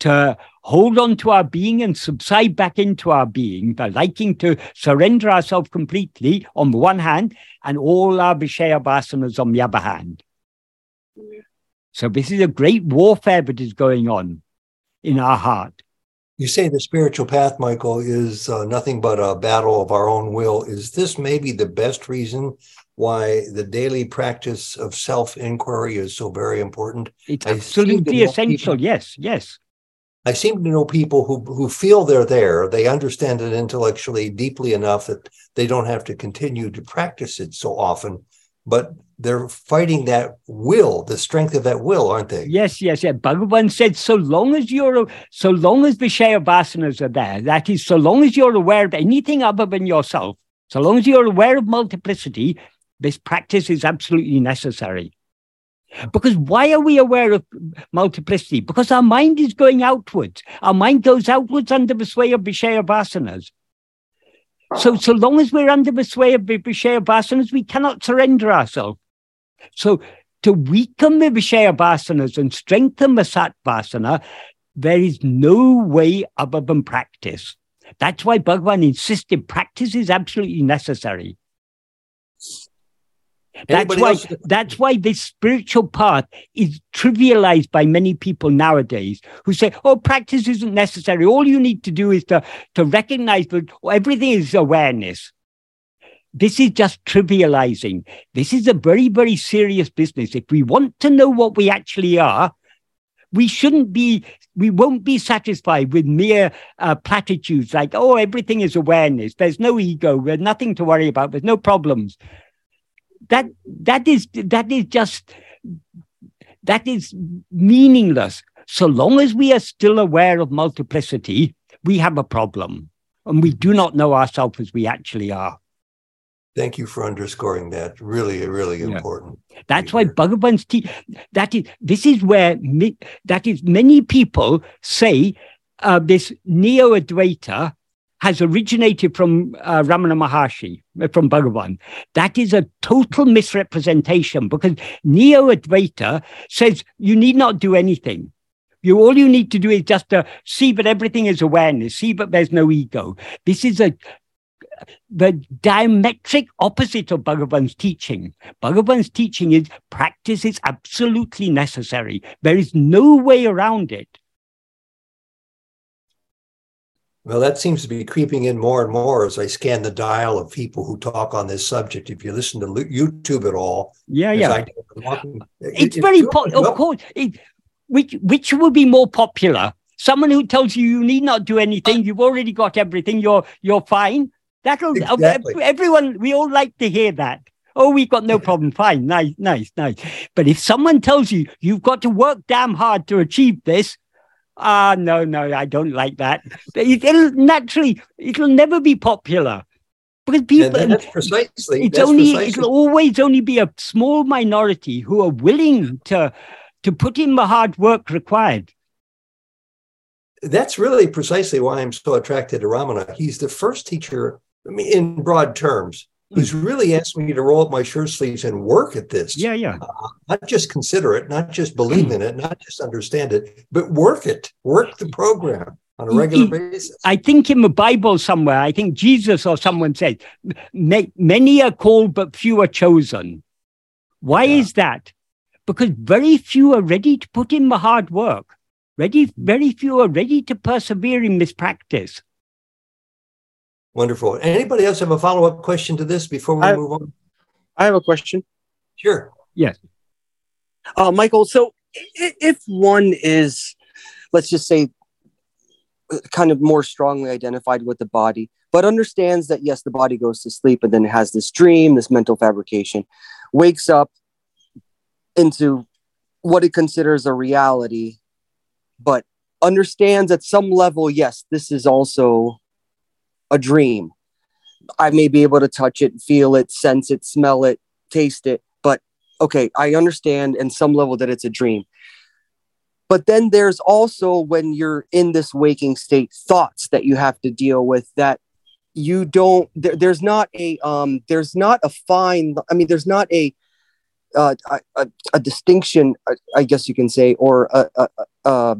B: to hold on to our being and subside back into our being, the liking to surrender ourselves completely on the one hand, and all our Vishaya vasanas on the other hand. So this is a great warfare that is going on in our heart.
A: You say the spiritual path, Michael, is uh, nothing but a battle of our own will. Is this maybe the best reason why the daily practice of self inquiry is so very important?
B: It's absolutely essential. People, yes, yes.
A: I seem to know people who, who feel they're there. They understand it intellectually deeply enough that they don't have to continue to practice it so often. But they're fighting that will, the strength of that will, aren't they?
B: Yes, yes, yeah. Bhagavan said, so long as you're, so long as Vishaya vasanas are there, that is, so long as you're aware of anything other than yourself, so long as you're aware of multiplicity, this practice is absolutely necessary. Because why are we aware of multiplicity? Because our mind is going outwards. Our mind goes outwards under the sway of Vishaya vasanas. So, so long as we're under the sway of the Vishaya vasanas, we cannot surrender ourselves. So to weaken the Vishaya vasanas and strengthen the Sat Satvasana, there is no way other than practice. That's why Bhagavan insisted practice is absolutely necessary. That's why, that's why this spiritual path is trivialized by many people nowadays who say, oh, practice isn't necessary. All you need to do is to, to recognize that everything is awareness. This is just trivializing. This is a very, very serious business. If we want to know what we actually are, we shouldn't be, we won't be satisfied with mere uh, platitudes like, oh, everything is awareness. There's no ego. There's nothing to worry about. There's no problems. That, that is, that is just, that is meaningless. So long as we are still aware of multiplicity, we have a problem and we do not know ourselves as we actually are.
A: Thank you for underscoring that. Really, really yeah. important.
B: That's why Bhagavan's te- that is this is where mi- that is many people say uh, this neo Advaita has originated from uh, Ramana Maharshi, uh, from Bhagavan. That is a total misrepresentation because neo Advaita says you need not do anything. You all you need to do is just to see that everything is awareness, see that there's no ego. This is a the diametric opposite of Bhagavan's teaching. Bhagavan's teaching is practice is absolutely necessary. There is no way around it.
A: Well, that seems to be creeping in more and more as I scan the dial of people who talk on this subject. If you listen to YouTube at all,
B: yeah, yeah, walking, it's it, very po- of course. It, which which would be more popular? Someone who tells you you need not do anything, you've already got everything, you're you're fine, That'll uh, exactly. everyone. We all like to hear that. Oh, we've got no problem. Fine, nice, nice, nice. But if someone tells you you've got to work damn hard to achieve this, ah, no, no, I don't like that. It'll naturally, it'll never be popular because people.
A: And that's precisely.
B: It's
A: that's
B: only.
A: Precisely.
B: It'll always only be a small minority who are willing to to put in the hard work required
A: that's really precisely why I'm so attracted to Ramana. He's the first teacher I mean, in broad terms, who's really asked me to roll up my shirt sleeves and work at this.
B: Yeah, yeah.
A: Uh, not just consider it, not just believe in it, not just understand it, but work it, work the program on a regular he, basis.
B: I think in the Bible somewhere, I think Jesus or someone said, many are called, but few are chosen. Why yeah. is that? Because very few are ready to put in the hard work. Ready, very few are ready to persevere in this practice.
A: Wonderful. Anybody else have a follow up question to this before we I, move on?
D: I have a question.
A: Sure.
B: Yes.
D: Uh, Michael, so if one is, let's just say, kind of more strongly identified with the body, but understands that, yes, the body goes to sleep and then it has this dream, this mental fabrication, wakes up into what it considers a reality, but understands at some level, yes, this is also a dream. I may be able to touch it, feel it, sense it, smell it, taste it, but okay, I understand in some level that it's a dream. But then there's also when you're in this waking state, thoughts that you have to deal with that you don't there, there's not a um there's not a fine i mean there's not a uh, a, a, distinction i guess you can say or a, a, a,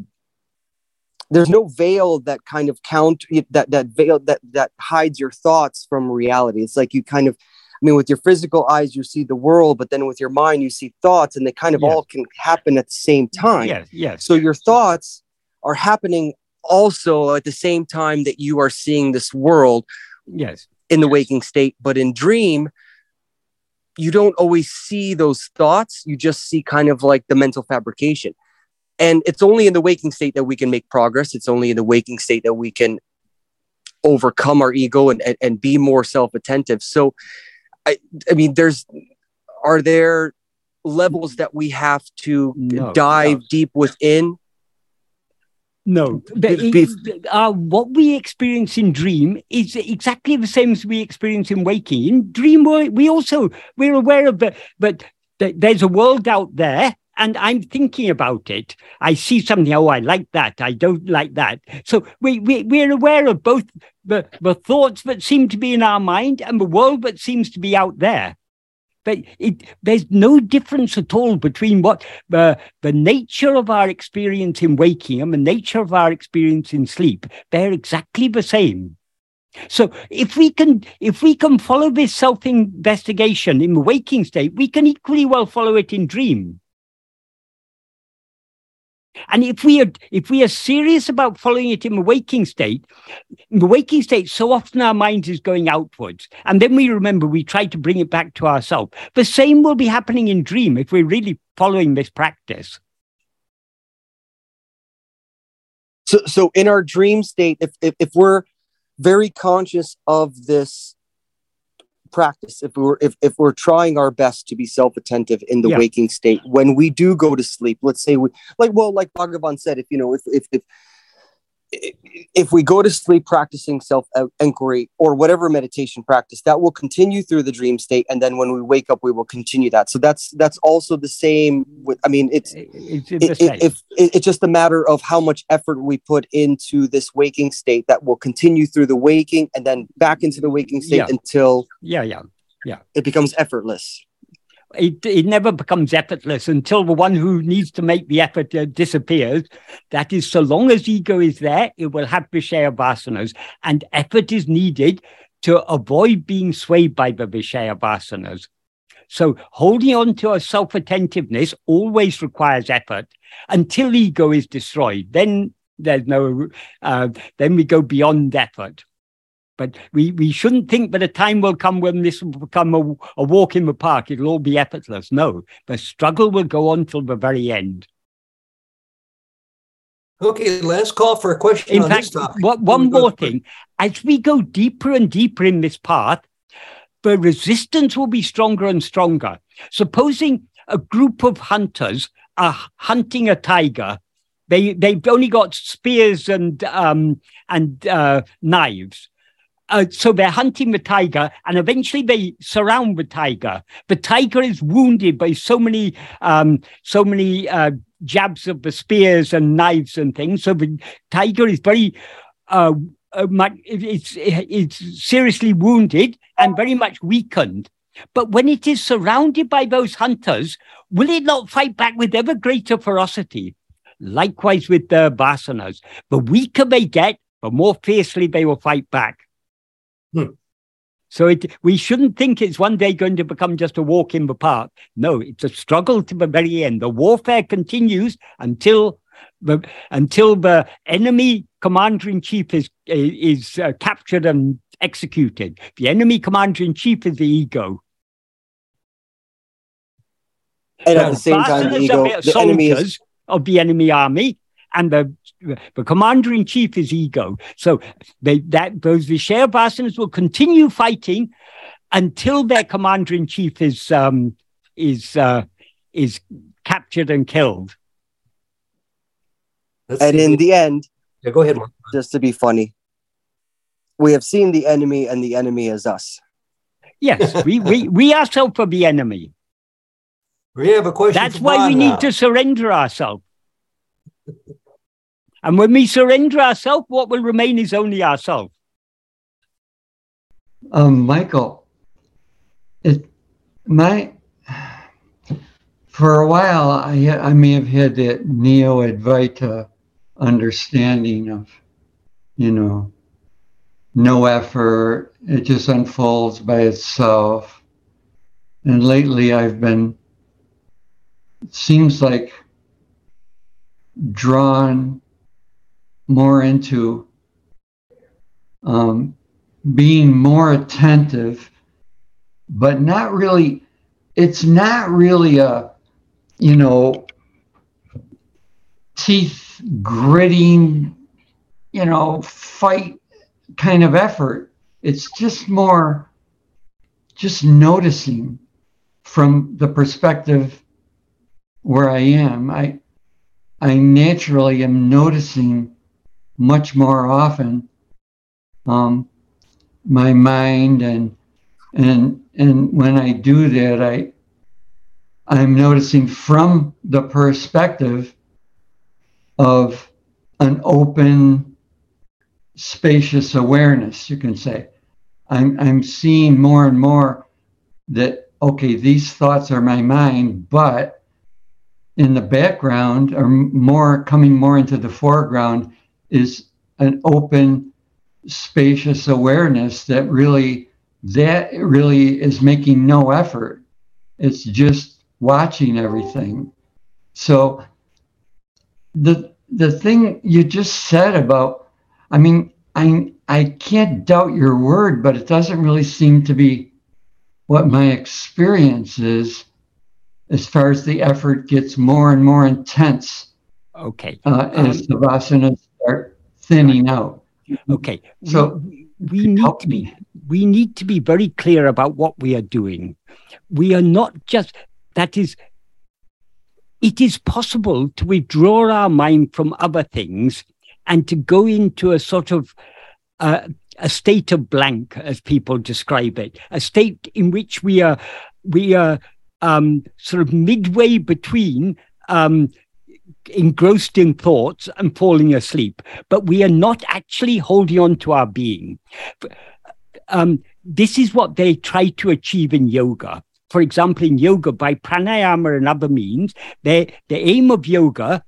D: there's no veil that kind of count that that veil that that hides your thoughts from reality. It's like you kind of i mean with your physical eyes you see the world but then with your mind you see thoughts and they kind of yes. all can happen at the same time.
B: Yes yes.
D: So your thoughts are happening also at the same time that you are seeing this world
B: yes.
D: in the
B: yes.
D: waking state. But in dream you don't always see those thoughts. You just see kind of like the mental fabrication and it's only in the waking state that we can make progress it's only in the waking state that we can overcome our ego and, and, and be more self-attentive so I, I mean there's are there levels that we have to no, dive no. deep within
B: no, it, uh, what we experience in dream is exactly the same as we experience in waking. In dream, we also we're aware of the, but there's a world out there, and I'm thinking about it. I see something. Oh, I like that. I don't like that. So we, we we're aware of both the the thoughts that seem to be in our mind and the world that seems to be out there. But it, there's no difference at all between what the, the nature of our experience in waking and the nature of our experience in sleep. They're exactly the same. So if we can if we can follow this self-investigation in the waking state, we can equally well follow it in dream. And if we are if we are serious about following it in the waking state, the waking state, so often our mind is going outwards. And then we remember we try to bring it back to ourselves. The same will be happening in dream if we're really following this practice.
D: So so in our dream state, if if, if we're very conscious of this practice if we're if, if we're trying our best to be self-attentive in the yeah. waking state when we do go to sleep let's say we like well like bhagavan said if you know if if, if if we go to sleep practicing self inquiry or whatever meditation practice that will continue through the dream state. And then when we wake up we will continue that. So that's that's also the same with i mean it's it's, it, it, if it, it's just a matter of how much effort we put into this waking state that will continue through the waking and then back into the waking state
B: yeah.
D: until
B: yeah yeah yeah.
D: it becomes effortless
B: it, it never becomes effortless until the one who needs to make the effort uh, disappears. That is, so long as ego is there, it will have Vishaya vasanas, and effort is needed to avoid being swayed by the Vishaya vasanas. So holding on to a self-attentiveness always requires effort until ego is destroyed. Then there's no, uh, then we go beyond effort. But we, we shouldn't think that a time will come when this will become a, a walk in the park. It'll all be effortless. No, the struggle will go on till the very end.
A: Okay, last call for a question
B: in
A: on
B: fact,
A: this topic.
B: What, one more thing. As we go deeper and deeper in this path, the resistance will be stronger and stronger. Supposing a group of hunters are hunting a tiger, they, they've only got spears and, um, and uh, knives uh, so they're hunting the tiger, and eventually they surround the tiger. The tiger is wounded by so many, um, so many uh, jabs of the spears and knives and things. So the tiger is very, uh, uh it's it's seriously wounded and very much weakened. But when it is surrounded by those hunters, will it not fight back with ever greater ferocity? Likewise with the vasanas. The weaker they get, the more fiercely they will fight back. Hmm. So it, we shouldn't think it's one day going to become just a walk in the park. No, it's a struggle to the very end. The warfare continues until the until the enemy commander in chief is is uh, captured and executed. The enemy commander in chief is the ego.
D: And at the same time, the ego, the enemy is...
B: of the enemy army, and the the commander in chief is ego. So they, that those Vishaya vasanas will continue fighting until their commander in chief is um, is uh, is captured and killed.
A: Let's
D: And
A: see.
D: in the end,
A: yeah, go ahead, Mark.
D: just to be funny, we have seen the enemy, and the enemy is us.
B: Yes, we, we, we ourselves are the enemy.
A: We have a question.
B: That's why we
A: Ron
B: need to surrender ourselves. And when we surrender ourselves, what will remain is only ourselves.
E: Um, Michael, it my for a while I I may have had that neo Advaita understanding of, you know, no effort, it just unfolds by itself. And lately I've been seems like drawn more into um, being more attentive, but not really, it's not really a, you know, teeth gritting, you know, fight kind of effort. It's just more just noticing from the perspective where I am. I I naturally am noticing much more often um, my mind and and and when I do that, I I'm noticing from the perspective of an open, spacious awareness. You can say, I'm I'm seeing more and more that okay, these thoughts are my mind, but in the background or more coming more into the foreground is an open spacious awareness that really that really is making no effort it's just watching everything so the the thing you just said about i mean i i can't doubt your word but it doesn't really seem to be what my experience is as far as the effort gets more and more intense
B: Okay.
E: uh, as the vasanas start thinning out
B: Okay.
E: So,
B: we, need to be we need to be very clear about what we are doing. We are not just that is it is possible to withdraw our mind from other things and to go into a sort of uh, a state of blank, as people describe it, a state in which we are we are um, sort of midway between um, engrossed in thoughts and falling asleep, but we are not actually holding on to our being. Um, this is what they try to achieve in yoga. For example, in yoga, by pranayama and other means, they, the aim of yoga,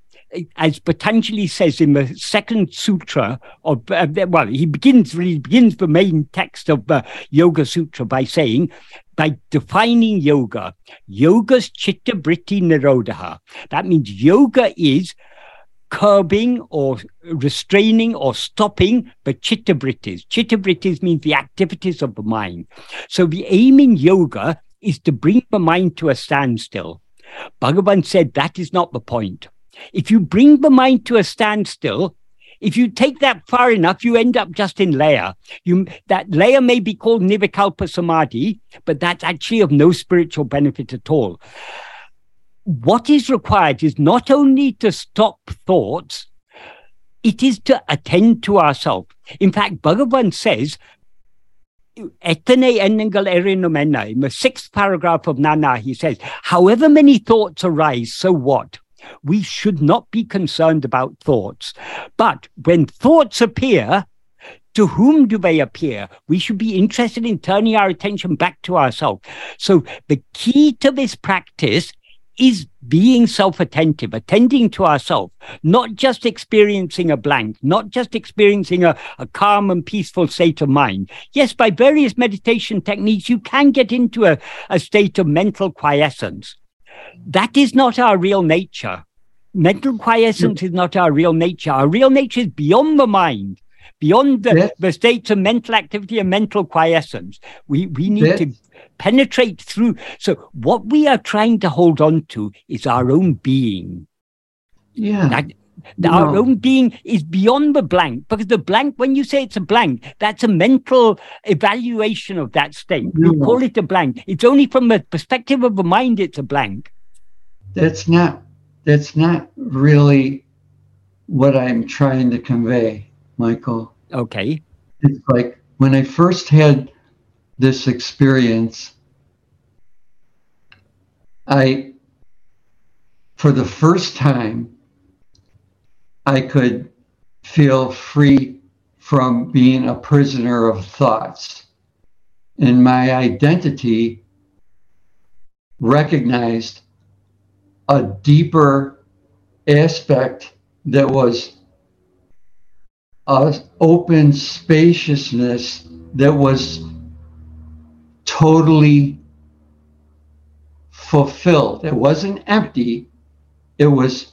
B: as Patanjali says in the second sutra of, uh, well, he begins really begins the main text of the Yoga Sutra by saying, by defining yoga, yoga's chitta vritti nirodha. That means yoga is curbing or restraining or stopping the chitta vrittis. Chitta vrittis means the activities of the mind. So the aim in yoga is to bring the mind to a standstill. Bhagavan said that is not the point. If you bring the mind to a standstill, if you take that far enough, you end up just in laya. You that laya may be called nirvikalpa samadhi, but that's actually of no spiritual benefit at all. What is required is not only to stop thoughts, it is to attend to ourselves. In fact, Bhagavan says, "Etane enningal erinomena," in the sixth paragraph of Nāṉ Ār, he says, however many thoughts arise, so what? We should not be concerned about thoughts. But when thoughts appear, to whom do they appear? We should be interested in turning our attention back to ourselves. So the key to this practice is being self attentive, attending to ourselves, not just experiencing a blank, not just experiencing a, a calm and peaceful state of mind. Yes, by various meditation techniques, you can get into a, a state of mental quiescence. That is not our real nature. Mental quiescence is not our real nature. Our real nature is beyond the mind, beyond the, the states of mental activity and mental quiescence. We, we need to penetrate through. So, what we are trying to hold on to is our own being.
E: Yeah.
B: That, our
E: No.
B: own being is beyond the blank because the blank, when you say it's a blank, that's a mental evaluation of that state. You call it a blank. It's only from the perspective of the mind, it's a blank.
E: That's not that's not really what I'm trying to convey, Michael.
B: Okay.
E: It's like when I first had this experience, I, for the first time, I could feel free from being a prisoner of thoughts. And my identity recognized a deeper aspect that was a open spaciousness that was totally fulfilled. It wasn't empty, it was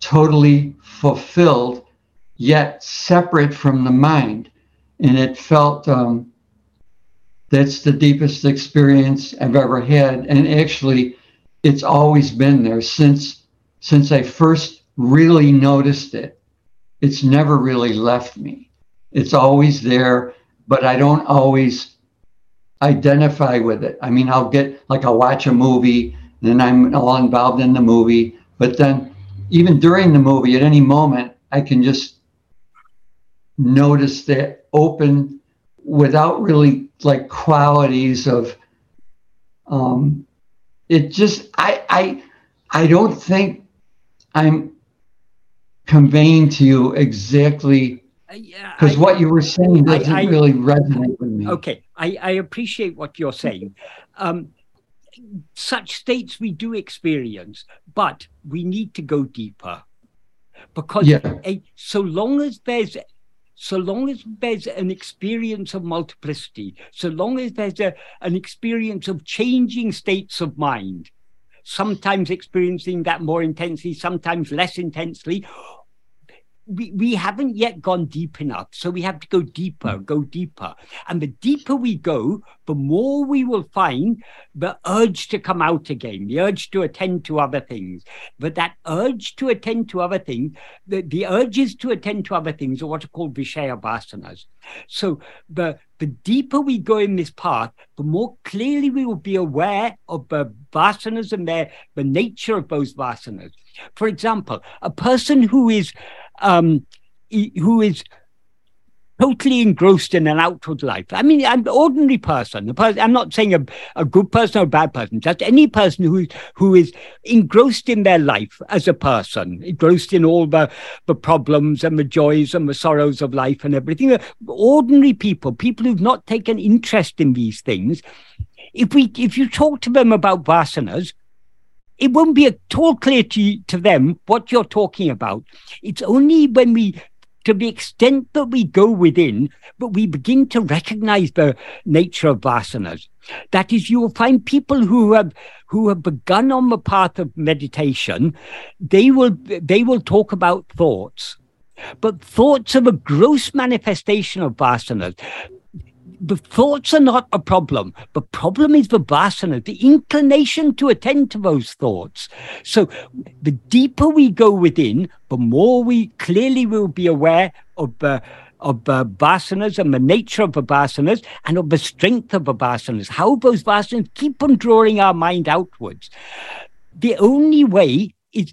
E: totally fulfilled, yet separate from the mind. And it felt um, that's the deepest experience I've ever had. And actually, it's always been there since since I first really noticed it. It's never really left me. It's always there, but I don't always identify with it. I mean, I'll get like I'll watch a movie, and I'm all involved in the movie, but then even during the movie, at any moment, I can just notice that open without really like qualities of um it just i i i don't think i'm conveying to you exactly because what you were saying doesn't I, I, really resonate with me.
B: Okay I, I appreciate what you're saying. Um, such states we do experience but we need to go deeper. Because yeah. a, so long as there's so long as there's an experience of multiplicity, so long as there's a, an experience of changing states of mind, sometimes experiencing that more intensely, sometimes less intensely, we, we haven't yet gone deep enough. So we have to go deeper, hmm. go deeper. And the deeper we go, the more we will find the urge to come out again, the urge to attend to other things. But that urge to attend to other things, the, the urges to attend to other things are what are called Vishaya Vasanas. So the the deeper we go in this path, the more clearly we will be aware of the vasanas and their the nature of those vasanas. For example, a person who is um, who is totally engrossed in an outward life. I mean, an ordinary person. person I'm not saying a, a good person or a bad person, just any person who, who is engrossed in their life as a person, engrossed in all the, the problems and the joys and the sorrows of life and everything. Ordinary people, people who've not taken interest in these things. If we, if you talk to them about vasanas, it won't be at all clear to, to them what you're talking about. It's only when we, to the extent that we go within, but we begin to recognize the nature of vasanas. That is, you will find people who have who have begun on the path of meditation. They will they will talk about thoughts, but thoughts of a gross manifestation of vasanas the thoughts are not a problem. The problem is the vasana, the inclination to attend to those thoughts. So the deeper we go within, the more we clearly will be aware of the of uh, the vasanas and the nature of the vasanas and of the strength of the vasanas, how those vasanas keep on drawing our mind outwards. The only way is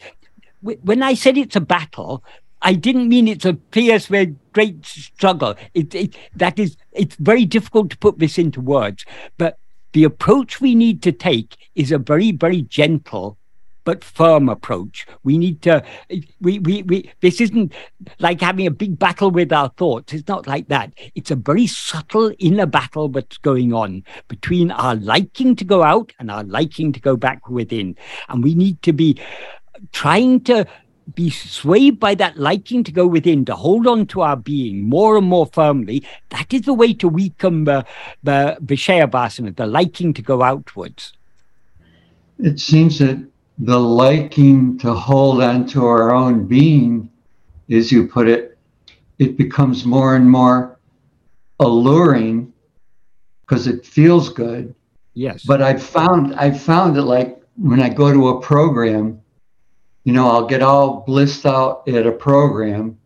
B: when I said it's a battle, I didn't mean it's a fierce, great struggle. It, it, that is, it's very difficult to put this into words. But the approach we need to take is a very, very gentle but firm approach. We need to, we, we, we, this isn't like having a big battle with our thoughts. It's not like that. It's a very subtle inner battle that's going on between our liking to go out and our liking to go back within. And we need to be trying to be swayed by that liking to go within, to hold on to our being more and more firmly, that is the way to weaken the, the Vishaya Vasana, the liking to go outwards.
E: It seems that the liking to hold on to our own being, as you put it, it becomes more and more alluring because it feels good.
B: Yes.
E: But I've found I've found that like when I go to a program, you know, I'll get all blissed out at a program,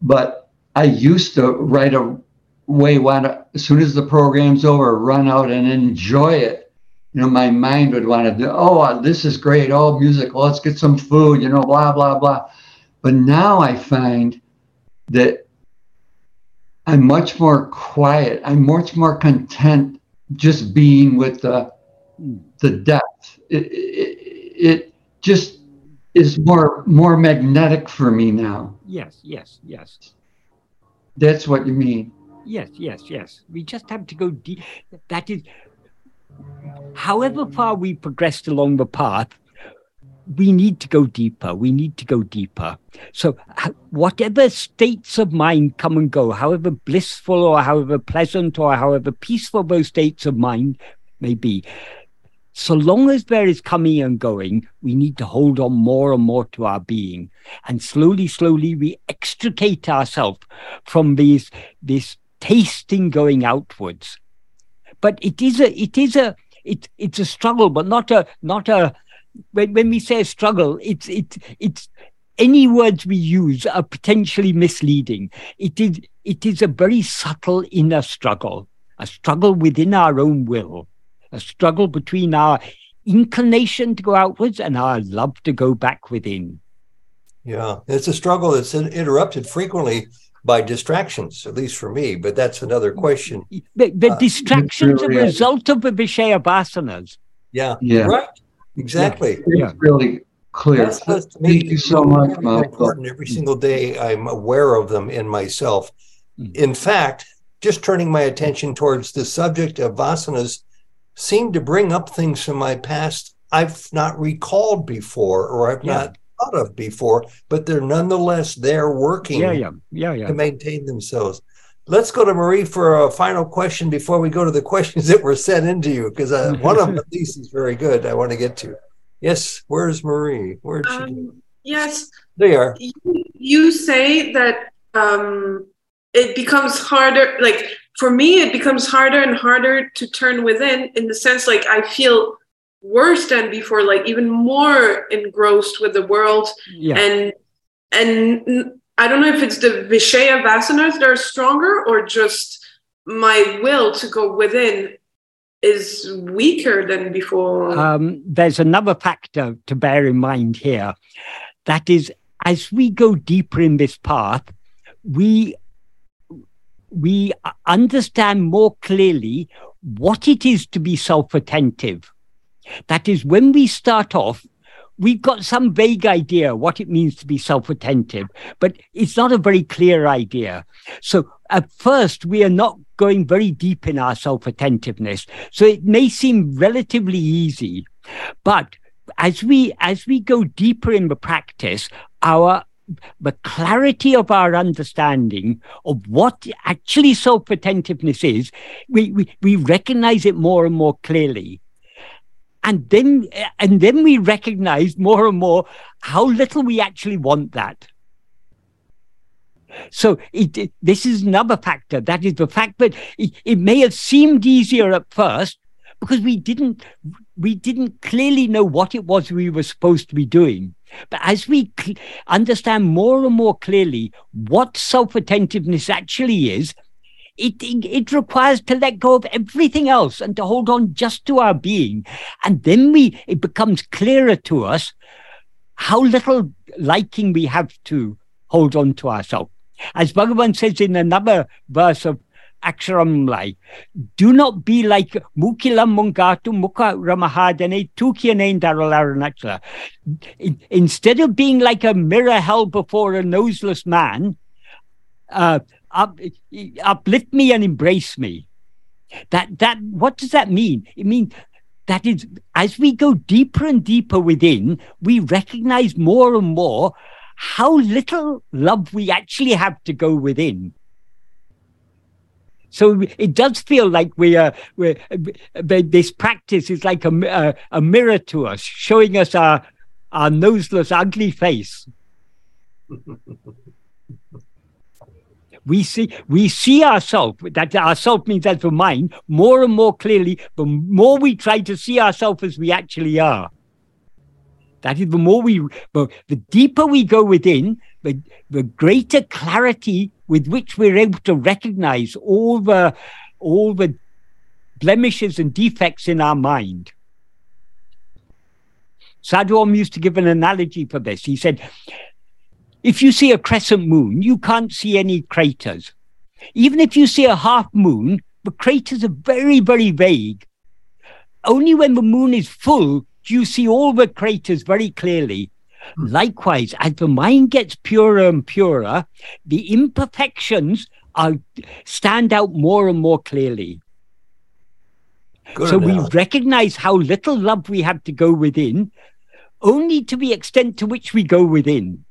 E: but I used to right away want to, as soon as the program's over, run out and enjoy it. you know, my mind would want to do, oh, uh, this is great. Oh, music. Let's get some food, you know, blah, blah, blah. But now I find that I'm much more quiet. I'm much more content just being with the, the depth. It, it, it just is more more magnetic for me now.
B: Yes, yes, yes.
E: That's what you mean.
B: Yes, yes, yes. We just have to go deep. That is, however far we progressed along the path, we need to go deeper. We need to go deeper. So, whatever states of mind come and go, however blissful or however pleasant or however peaceful those states of mind may be, so long as there is coming and going, we need to hold on more and more to our being. And slowly, slowly, we extricate ourselves from these, this tasting going outwards. But it is a, it is a, it, it's a struggle, but not a, not a, when, when we say struggle, it's, it's, it's, any words we use are potentially misleading. It is, it is a very subtle inner struggle, a struggle within our own will a struggle between our inclination to go outwards and our love to go back within.
A: Yeah, it's a struggle that's interrupted frequently by distractions, at least for me, but that's another question.
B: The, the uh, distractions really are a result of the Vishaya vasanas.
A: Yeah, yeah. right. Exactly.
E: Yeah. It's really clear. That's, that's Thank you so much,
A: important. Every single day, I'm aware of them in myself. Mm. In fact, just turning my attention towards the subject of vasanas seem to bring up things from my past I've not recalled before or I've yeah. not thought of before, but they're nonetheless there working
B: yeah, yeah, yeah, yeah.
A: to maintain themselves. Let's go to Marie for a final question before we go to the questions that were sent into you, because uh, one of them at least is very good. I want to get to. Yes, where's Marie? Where's um, she?
C: Yes,
A: they are.
C: You, you say that um, it becomes harder. Like for me, it becomes harder and harder to turn within in the sense like I feel worse than before, like even more engrossed with the world. Yeah. And and I don't know if it's the Vishaya vasanas that are stronger or just my will to go within is weaker than before.
B: Um, there's another factor to bear in mind here. That is, as we go deeper in this path, we we understand more clearly what it is to be self attentive. That is, when we start off, we've got some vague idea what it means to be self attentive, but it's not a very clear idea. So at first, we are not going very deep in our self attentiveness. So it may seem relatively easy, but as we as we go deeper in the practice, our the clarity of our understanding of what actually self-attentiveness is, we, we, we recognize it more and more clearly. And then, and then we recognize more and more how little we actually want that. So it, it, this is another factor. That is the fact that it, it may have seemed easier at first because we didn't we didn't clearly know what it was we were supposed to be doing. But as we cl- understand more and more clearly what self attentiveness actually is, it, it, it, requires to let go of everything else and to hold on just to our being. And then we it becomes clearer to us how little liking we have to hold on to ourselves. As Bhagavan says in another verse of Aksharamanamalai. Do not be like Mukilam Mungatu Muka Ramahadane Tukiane Daralaranachla. Instead of being like a mirror held before a noseless man, uh, up, uplift me and embrace me. That that what does that mean? It means that is as we go deeper and deeper within, we recognize more and more how little love we actually have to go within so it does feel like we are, we're, this practice is like a, a, a mirror to us, showing us our, our noseless, ugly face. we see we see ourselves that ourself means as for mind more and more clearly the more we try to see ourselves as we actually are that is the more we the deeper we go within the, the greater clarity with which we're able to recognize all the all the blemishes and defects in our mind. Sadhu Om used to give an analogy for this. He said, if you see a crescent moon, you can't see any craters. Even if you see a half moon, the craters are very, very vague. Only when the moon is full do you see all the craters very clearly. Hmm. Likewise, as the mind gets purer and purer, the imperfections are stand out more and more clearly. Good so we recognize how little love we have to go within, only to the extent to which we go within.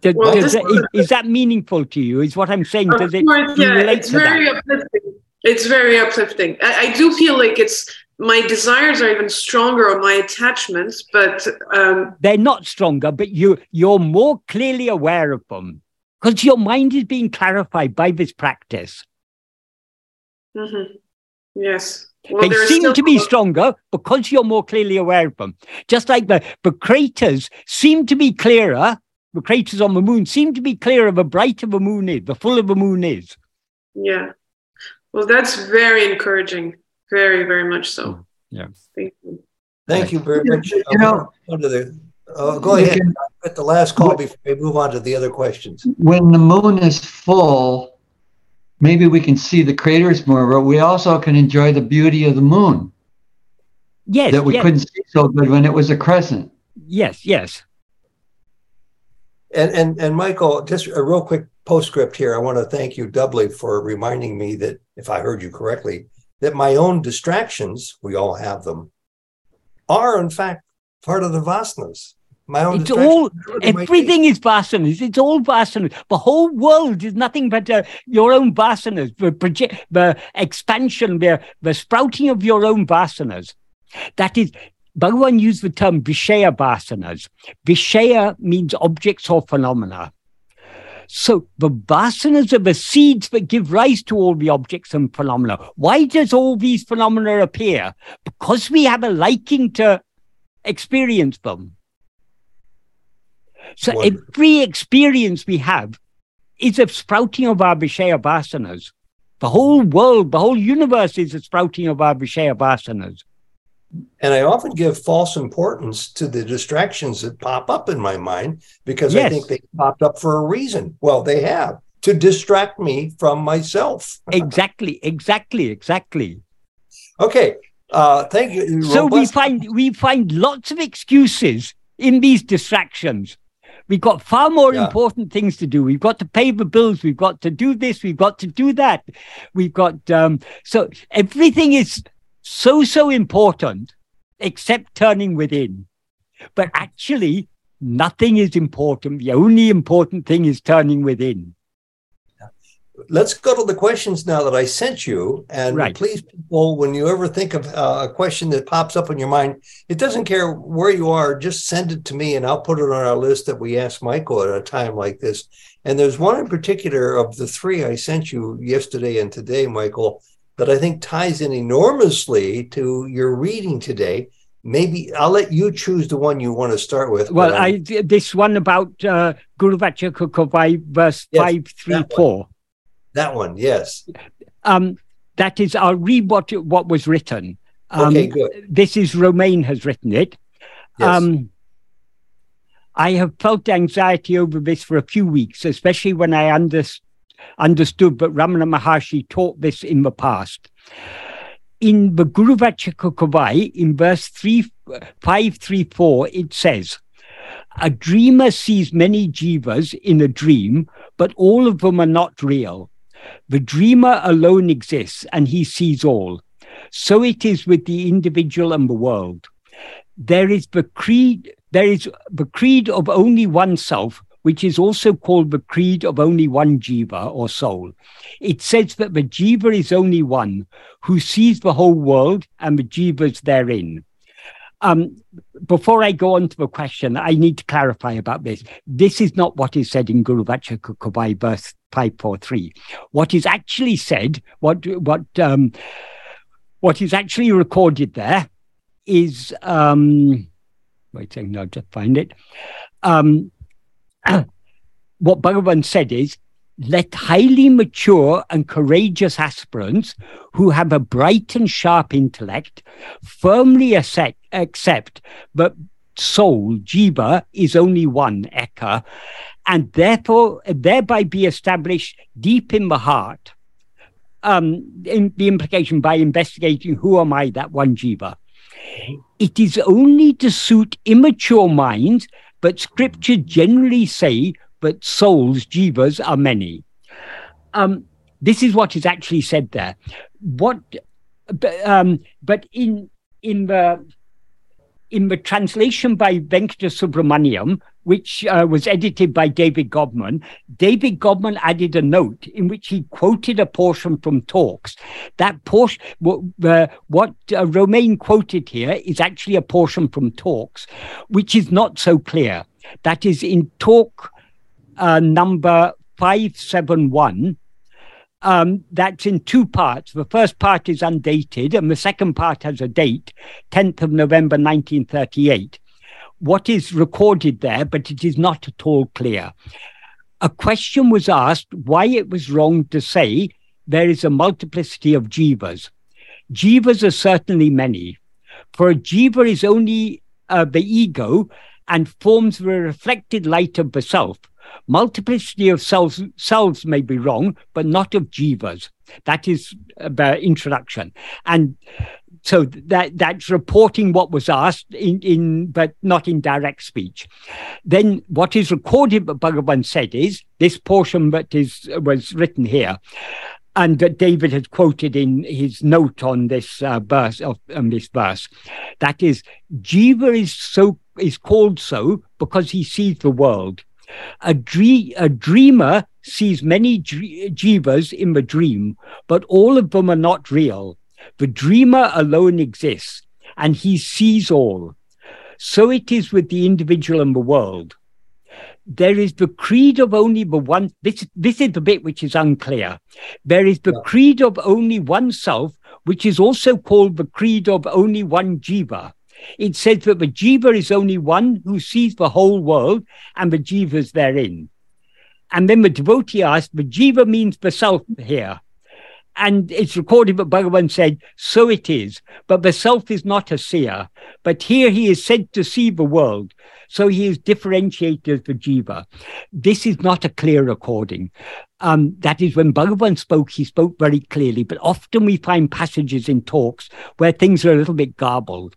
B: Does, well, does that, is, is, that meaningful to you? Is what I'm saying? Does it?
C: Course, yeah, it's very that? uplifting. It's very uplifting. I, I, do feel like it's my desires are even stronger or my attachments, but um,
B: they're not stronger. But you you're more clearly aware of them because your mind is being clarified by this practice.
C: Mm-hmm. Yes.
B: Well, they seem to be stronger because you're more clearly aware of them. Just like the, the craters seem to be clearer the craters on the moon seem to be clearer the brighter the moon is, the fuller the moon is.
C: Yeah. Well, that's very encouraging. Very, very much so.
B: Mm, yeah.
C: Thank you.
A: Thank you very much. You know, the, uh, go ahead. Can, at the last call before we move on to the other questions.
E: When the moon is full, maybe we can see the craters more, but we also can enjoy the beauty of the moon.
B: Yes.
E: That we
B: yes.
E: couldn't see so good when it was a crescent.
B: Yes, yes.
A: And and and Michael, just a real quick postscript here. I want to thank you doubly for reminding me that, if I heard you correctly, that my own distractions, we all have them, are in fact part of the vasanas. My own
B: it's all everything is vasanas. It's all vasanas. The whole world is nothing but uh, your own vasanas. The project, the expansion, the the sprouting of your own vasanas. That is Bhagavan used the term Vishaya vasanas. Vishaya means objects or phenomena. So the vasanas are the seeds that give rise to all the objects and phenomena. Why does all these phenomena appear? Because we have a liking to experience them. So Wonderful. every experience we have is a sprouting of our Vishaya vasanas. The whole world, the whole universe is a sprouting of our Vishaya vasanas.
A: And I often give false importance to the distractions that pop up in my mind because yes. I think they popped up for a reason. Well, they have to distract me from myself.
B: exactly, exactly, exactly.
A: Okay. Uh, thank you.
B: So Robust. we find we find lots of excuses in these distractions. We've got far more yeah. important things to do. We've got to pay the bills. We've got to do this. We've got to do that. We've got um, so everything is so, so important, except turning within. But actually, nothing is important. The only important thing is turning within.
A: Let's go to the questions now that I sent you. And right. please, people, when you ever think of uh, a question that pops up in your mind, it doesn't care where you are, just send it to me and I'll put it on our list that we ask Michael at a time like this. And there's one in particular of the three I sent you yesterday and today, Michael, that I think ties in enormously to your reading today. Maybe I'll let you choose the one you want to start with.
B: Well, I this one about uh, Guru Vachaka Kovai, verse yes, five three
A: that
B: four.
A: One. That one, yes.
B: Um, that is, I'll read what what was written.
A: Um, okay, good.
B: This is Romain has written it. Yes. Um, I have felt anxiety over this for a few weeks, especially when I understood understood, but Ramana Maharshi taught this in the past. In the Guru Vachaka Kovai, in verse 3, 534, it says, A dreamer sees many jivas in a dream, but all of them are not real. The dreamer alone exists and he sees all. So it is with the individual and the world. There is the creed, there is the creed of only oneself which is also called the creed of only one jiva or soul. It says that the jiva is only one who sees the whole world and the jivas therein. Um, before I go on to the question, I need to clarify about this. This is not what is said in Guru Vachaka Kovai verse 543. What is actually said, what what um, what is actually recorded there is um, wait a second, I'll just find it. Um, what Bhagavan said is let highly mature and courageous aspirants who have a bright and sharp intellect firmly accept, accept that soul, jiva, is only one, eka, and therefore thereby be established deep in the heart. Um, in the implication by investigating who am I, that one jiva. It is only to suit immature minds, but scripture generally say but souls, jivas, are many. Um, this is what is actually said there. What, um, but in in the in the translation by Venkata Subramaniam, which uh, was edited by David Godman, David Godman added a note in which he quoted a portion from talks. That portion, uh, what uh, Romain quoted here, is actually a portion from talks, which is not so clear. That is in talk uh, number 571. Um, that's in two parts. The first part is undated, and the second part has a date, 10th of November 1938. What is recorded there, but it is not at all clear. A question was asked why it was wrong to say there is a multiplicity of jivas. Jivas are certainly many. For a jiva is only uh, the ego and forms the reflected light of the self. Multiplicity of cells, cells may be wrong, but not of jivas. That is the introduction. And so that that's reporting what was asked in, in but not in direct speech. Then what is recorded what Bhagavan said is this portion that is was written here and that David has quoted in his note on this uh, verse of this verse. That is, Jiva is so is called so because he sees the world. A, dream, a dreamer sees many jivas in the dream, but all of them are not real. The dreamer alone exists, and he sees all. So it is with the individual and the world. There is the creed of only the one. This, this is the bit which is unclear. There is the yeah. creed of only one self, which is also called the creed of only one jiva. It says that the jiva is only one who sees the whole world and the jivas therein. And then the devotee asked, the jiva means the self here. And it's recorded that Bhagavan said, So it is. But the self is not a seer. But here he is said to see the world. So he is differentiated as the jiva. This is not a clear recording. Um, that is, when Bhagavan spoke, he spoke very clearly. But often we find passages in talks where things are a little bit garbled.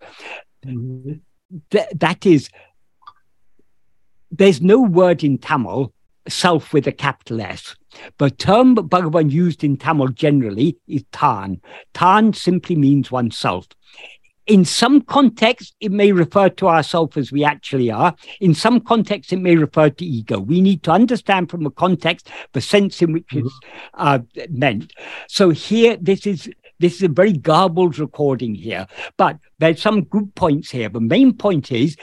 B: Th- that is, there's no word in Tamil, self with a capital S. The term Bhagavan used in Tamil generally is tan. Tan simply means oneself. In some context, it may refer to ourselves as we actually are. In some context, it may refer to ego. We need to understand from the context the sense in which mm-hmm. it's uh, meant. So here, this is this is a very garbled recording here, but there's some good points here. The main point is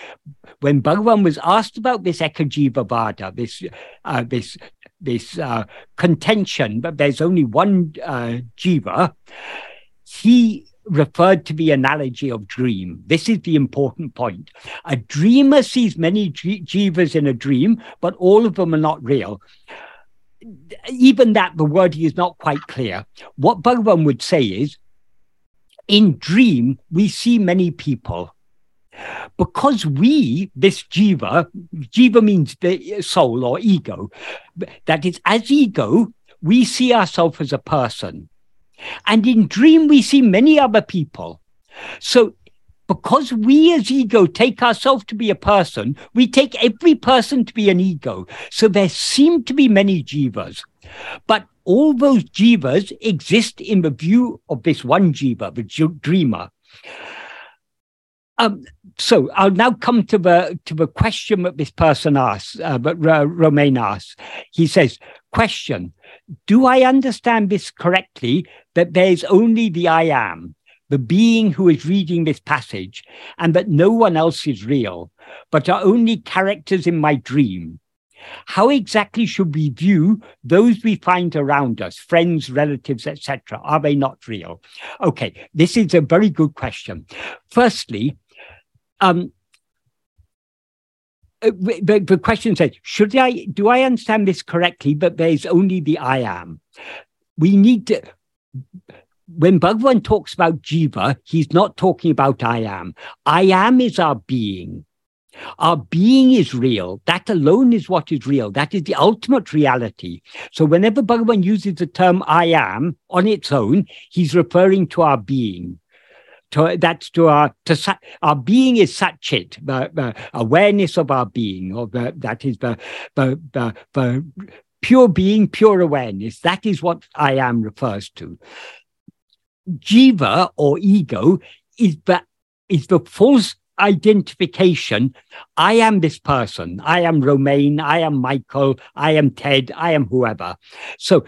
B: when Bhagavan was asked about this Ekajiva Vada, this uh, this this uh, contention, but there's only one uh, jiva, he referred to the analogy of dream. This is the important point. A dreamer sees many jivas in a dream, but all of them are not real even that the wording is not quite clear. What Bhagavan would say is, in dream, we see many people. Because we, this jiva, jiva means the soul or ego, that is, as ego, we see ourselves as a person. And in dream, we see many other people. So because we as ego take ourselves to be a person, we take every person to be an ego. So there seem to be many jivas. But all those jivas exist in the view of this one jiva, the dreamer. Um, so I'll now come to the to the question that this person asks, uh, but uh, Romain asks. He says, "Question: Do I understand this correctly? That there is only the I am, the being who is reading this passage, and that no one else is real, but are only characters in my dream. How exactly should we view those we find around us, friends, relatives, etc.? Are they not real? Okay, this is a very good question. Firstly, um, uh, the, the question says, should I, do I understand this correctly? But there's only the I am. We need to, when Bhagavan talks about jiva, he's not talking about I am. I am is our being. Our being is real. That alone is what is real. That is the ultimate reality. So whenever Bhagavan uses the term I am on its own, he's referring to our being. To, that's to our to our being is satchit, the, the awareness of our being, or the, that is the, the, the, the pure being, pure awareness. That is what I am refers to. Jiva or ego is the is the false identification. I am this person. I am Romain. I am Michael. I am Ted. I am whoever. So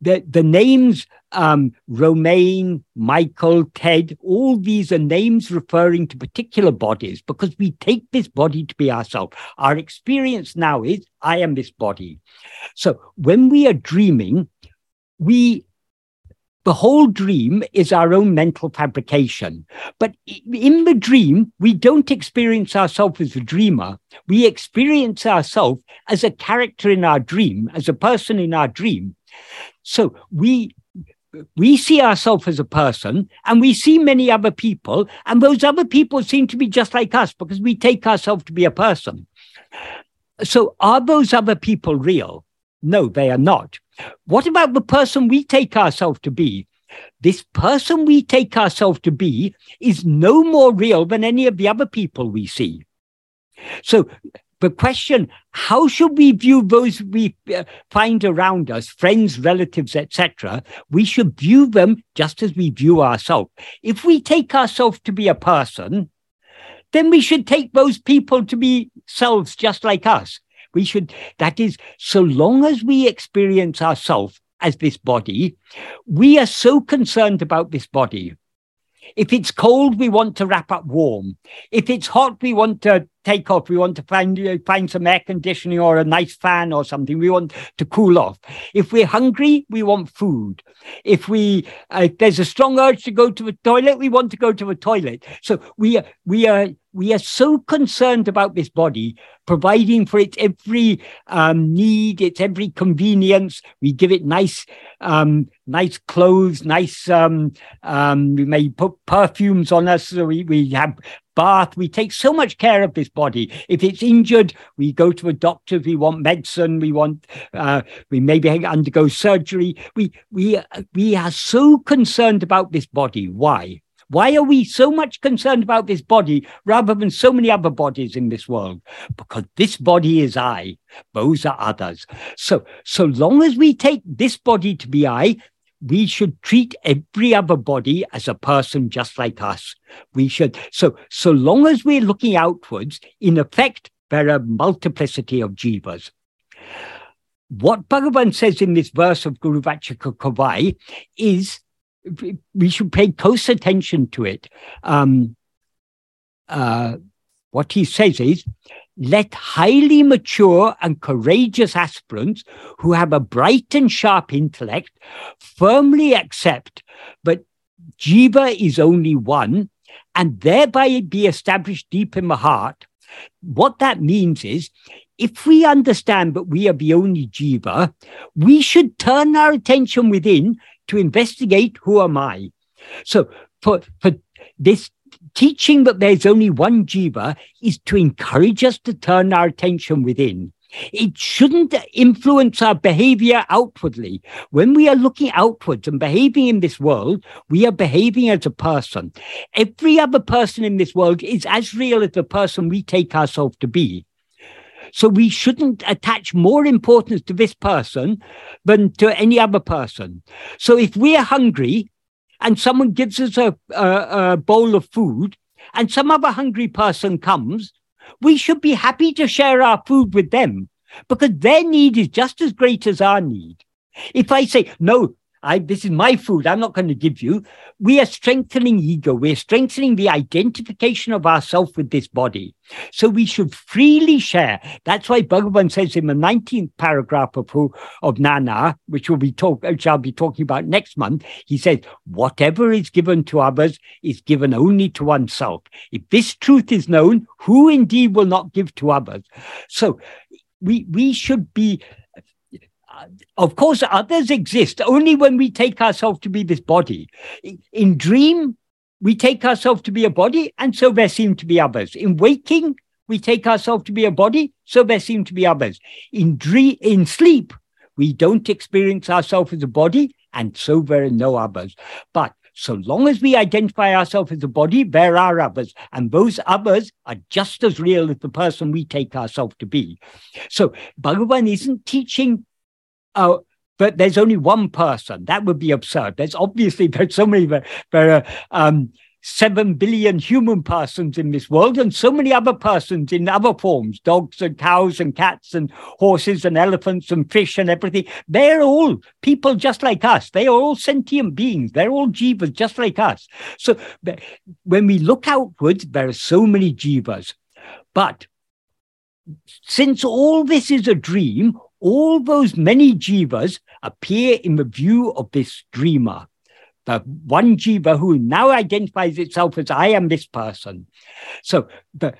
B: the, the names um, Romain, Michael, Ted, all these are names referring to particular bodies because we take this body to be ourselves. Our experience now is I am this body. So when we are dreaming, we the whole dream is our own mental fabrication. But in the dream, we don't experience ourselves as a dreamer. We experience ourselves as a character in our dream, as a person in our dream. So we we see ourselves as a person and we see many other people, and those other people seem to be just like us because we take ourselves to be a person. So, are those other people real? No, they are not. What about the person we take ourselves to be? This person we take ourselves to be is no more real than any of the other people we see. So the question how should we view those we uh, find around us friends relatives etc we should view them just as we view ourselves if we take ourselves to be a person then we should take those people to be selves just like us we should, that is, so long as we experience ourselves as this body, we are so concerned about this body. If it's cold, we want to wrap up warm. If it's hot, we want to take off. We want to find find some air conditioning or a nice fan or something. We want to cool off. If we're hungry, we want food. If we uh, if there's a strong urge to go to the toilet, we want to go to the toilet. So we are we are we are so concerned about this body, providing for its every um, need, its every convenience. We give it nice, um, nice clothes, nice. Um, um we may put perfumes on us. So we we have bath. We take so much care of this body. If it's injured, we go to a doctor. We want medicine. We want. Uh, we maybe undergo surgery. We we we are so concerned about this body. Why? Why are we so much concerned about this body rather than so many other bodies in this world? Because this body is I, those are others. So, so long as we take this body to be I, we should treat every other body as a person just like us. We should, so, so long as we're looking outwards, in effect, there are multiplicity of jivas. What Bhagavan says in this verse of Guru Vachaka Kovai is we should pay close attention to it. Um, uh, what he says is, let highly mature and courageous aspirants who have a bright and sharp intellect firmly accept that Jiva is only one and thereby be established deep in the heart. What that means is, if we understand that we are the only Jiva, we should turn our attention within to investigate who am I. So for, for this teaching that there's only one jiva is to encourage us to turn our attention within. It shouldn't influence our behavior outwardly. When we are looking outwards and behaving in this world, we are behaving as a person. Every other person in this world is as real as the person we take ourselves to be. So we shouldn't attach more importance to this person than to any other person. So if we're hungry and someone gives us a, a, a bowl of food and some other hungry person comes, we should be happy to share our food with them because their need is just as great as our need. If I say, no, I, this is my food. I'm not going to give you. We are strengthening ego. We're strengthening the identification of ourself with this body. So we should freely share. That's why Bhagavan says in the 19th paragraph of, of Nāṉ Ār, which we'll be talk, which I'll be talking about next month. He says, whatever is given to others is given only to oneself. If this truth is known, who indeed will not give to others? So we, we should be of course, others exist only when we take ourselves to be this body. In dream, we take ourselves to be a body, and so there seem to be others. In waking, we take ourselves to be a body, so there seem to be others. In dream, in sleep, we don't experience ourselves as a body, and so there are no others. But so long as we identify ourselves as a body, there are others, and those others are just as real as the person we take ourselves to be. So Bhagavan isn't teaching uh, but there's only one person. That would be absurd. There's obviously there's so many there, are um, seven billion human persons in this world, and so many other persons in other forms: dogs and cows and cats and horses and elephants and fish and everything. They're all people just like us. They are all sentient beings. They're all jivas just like us. So when we look outwards, there are so many jivas, but since all this is a dream, all those many jivas appear in the view of this dreamer, the one jiva who now identifies itself as I am this person. So the,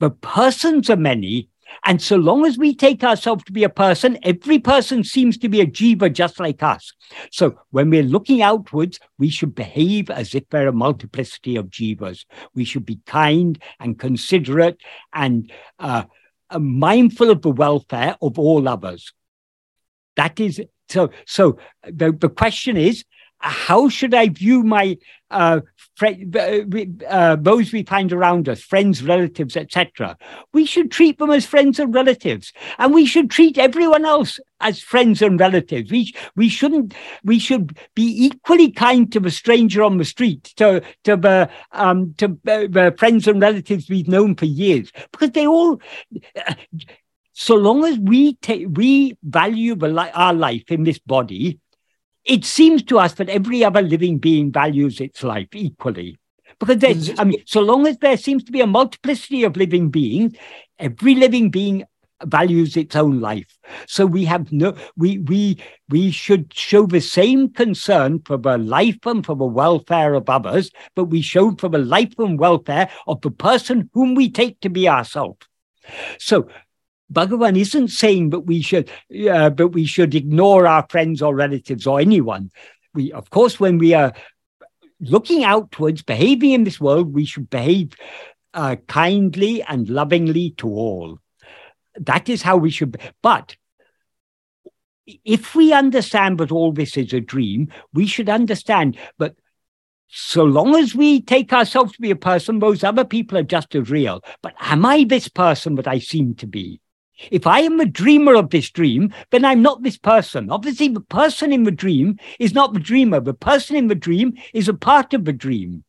B: the persons are many, and so long as we take ourselves to be a person, every person seems to be a jiva just like us. So when we're looking outwards, we should behave as if there are a multiplicity of jivas. We should be kind and considerate and uh, Uh, mindful of the welfare of all others. That is so. So the, the question is, how should I view my uh, fr- uh, those we find around us, friends, relatives, etc.? We should treat them as friends and relatives, and we should treat everyone else as friends and relatives. We we shouldn't. We should be equally kind to the stranger on the street, to to the um, to the friends and relatives we've known for years, because they all. Uh, so long as we take we value li- our life in this body, it seems to us that every other living being values its life equally. Because there's, I mean, so long as there seems to be a multiplicity of living beings, every living being values its own life. So we have no, we we we should show the same concern for the life and for the welfare of others, but we show for the life and welfare of the person whom we take to be ourselves. So Bhagavan isn't saying that we should, uh, but we should ignore our friends or relatives or anyone. We, of course, when we are looking outwards, behaving in this world, we should behave uh, kindly and lovingly to all. That is how we should. Be. But if we understand that all this is a dream, we should understand that so long as we take ourselves to be a person, those other people are just as real. But am I this person that I seem to be? If I am a dreamer of this dream, then I'm not this person. Obviously, the person in the dream is not the dreamer. The person in the dream is a part of the dream.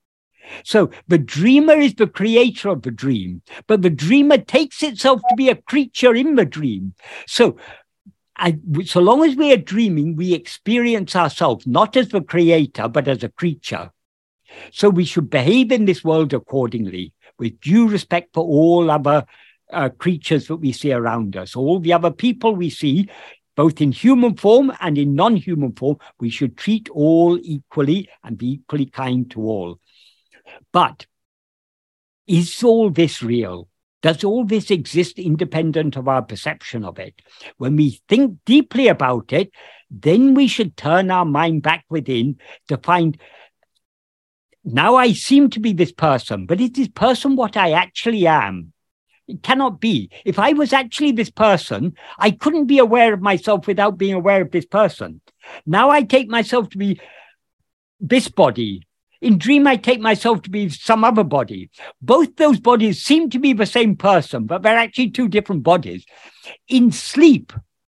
B: So the dreamer is the creator of the dream, but the dreamer takes itself to be a creature in the dream. So, I, so long as we are dreaming, we experience ourselves not as the creator, but as a creature. So we should behave in this world accordingly, with due respect for all other uh, creatures that we see around us, all the other people we see, both in human form and in non human form, we should treat all equally and be equally kind to all. But is all this real? Does all this exist independent of our perception of it? When we think deeply about it, then we should turn our mind back within to find now I seem to be this person, but is this person what I actually am? It cannot be. If I was actually this person, I couldn't be aware of myself without being aware of this person. Now I take myself to be this body. In dream, I take myself to be some other body. Both those bodies seem to be the same person, but they're actually two different bodies. In sleep,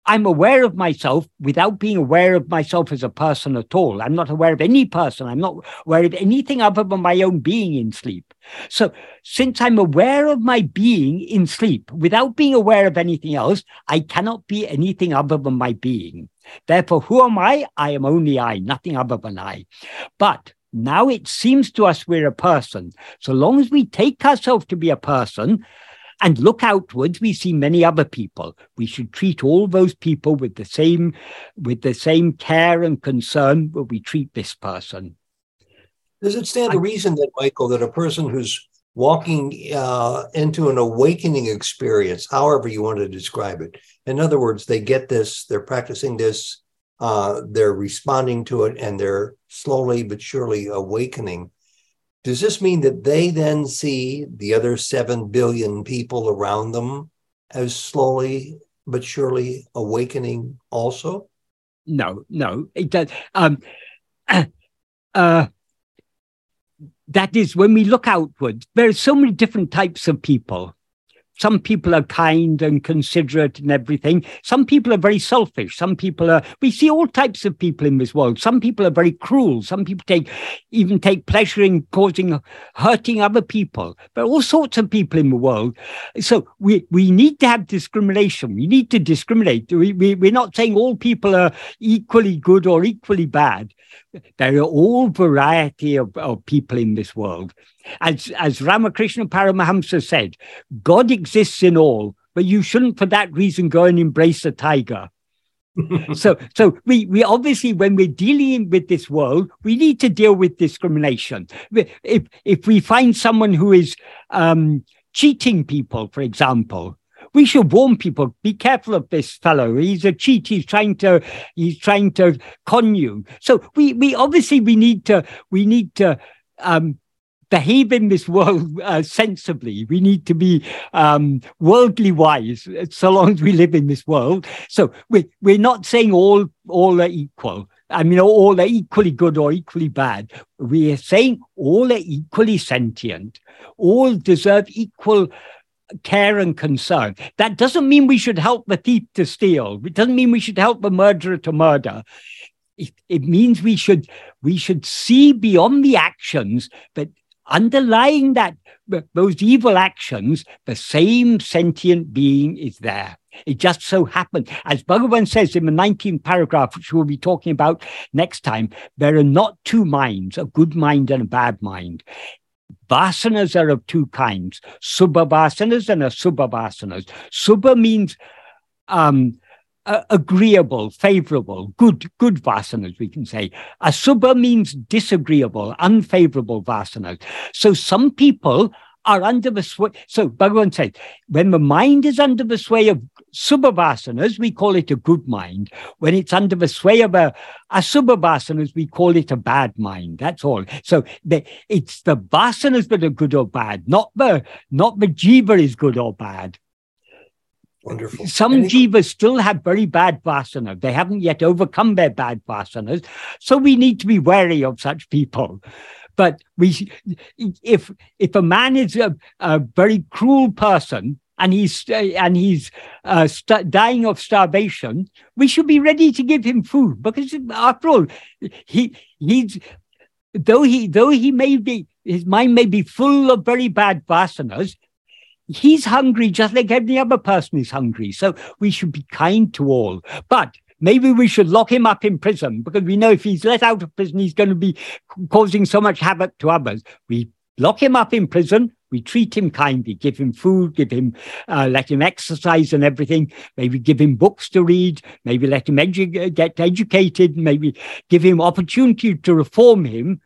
B: I'm aware of myself without being aware of myself as a person at all. I'm not aware of any person. I'm not aware of anything other than my own being in sleep. So, since I'm aware of my being in sleep without being aware of anything else, I cannot be anything other than my being. Therefore, who am I? I am only I, nothing other than I. But now it seems to us we're a person. So long as we take ourselves to be a person, and look outwards we see many other people. We should treat all those people with the same with the same care and concern that we treat this person.
A: Does it stand to reason that michael that a person who's walking uh, into an awakening experience however you want to describe it in other words they get this they're practicing this uh, they're responding to it and they're slowly but surely awakening does this mean that they then see the other 7 billion people around them as slowly but surely awakening also?
B: No, no, it does. Um, uh, that is when we look outward, there are so many different types of people some people are kind and considerate and everything. Some people are very selfish. Some people are, we see all types of people in this world. Some people are very cruel. Some people take, even take pleasure in causing, hurting other people. There are all sorts of people in the world. So we, we need to have discrimination. We need to discriminate. We, we, we're not saying all people are equally good or equally bad. There are all variety of, of people in this world. As, as Ramakrishna Paramahamsa said, God exists in all, but you shouldn't for that reason go and embrace a tiger. so so we, we obviously when we're dealing with this world we need to deal with discrimination. If if we find someone who is um, cheating people for example we should warn people be careful of this fellow. He's a cheat. He's trying to he's trying to con you. So we we obviously we need to we need to um, behave in this world uh, sensibly. We need to be um, worldly wise, so long as we live in this world. So we, we're not saying all all are equal. I mean, all are equally good or equally bad. We are saying all are equally sentient. All deserve equal care and concern. That doesn't mean we should help the thief to steal. It doesn't mean we should help the murderer to murder. It, it means we should we should see beyond the actions that underlying that those evil actions, the same sentient being is there. It just so happened, as Bhagavan says in the 19th paragraph, which we'll be talking about next time, there are not two minds, a good mind and a bad mind. Vasanas are of two kinds, subha vasanas and asubha vasanas. Subha means um, uh, agreeable, favorable, good, good vasanas, we can say. Asubha means disagreeable, unfavorable vasanas. So some people are under the sway. So Bhagavan said, when the mind is under the sway of subha vasanas, we call it a good mind. When it's under the sway of a asubha vasanas, we call it a bad mind. That's all. So the, it's the vasanas that are good or bad, not the not the jiva is good or bad.
A: Wonderful.
B: Some Any... jivas still have very bad vasana. They haven't yet overcome their bad vasanas. So we need to be wary of such people. But we, if if a man is a, a very cruel person and he's and he's uh, st- dying of starvation, we should be ready to give him food because after all, he he's though he though he may be his mind may be full of very bad vasanas, he's hungry just like every other person is hungry. So we should be kind to all. But maybe we should lock him up in prison because we know if he's let out of prison, he's going to be causing so much havoc to others. We lock him up in prison. We treat him kindly, give him food, give him, uh, let him exercise and everything. Maybe give him books to read. Maybe let him edu- get educated. Maybe give him opportunity to reform him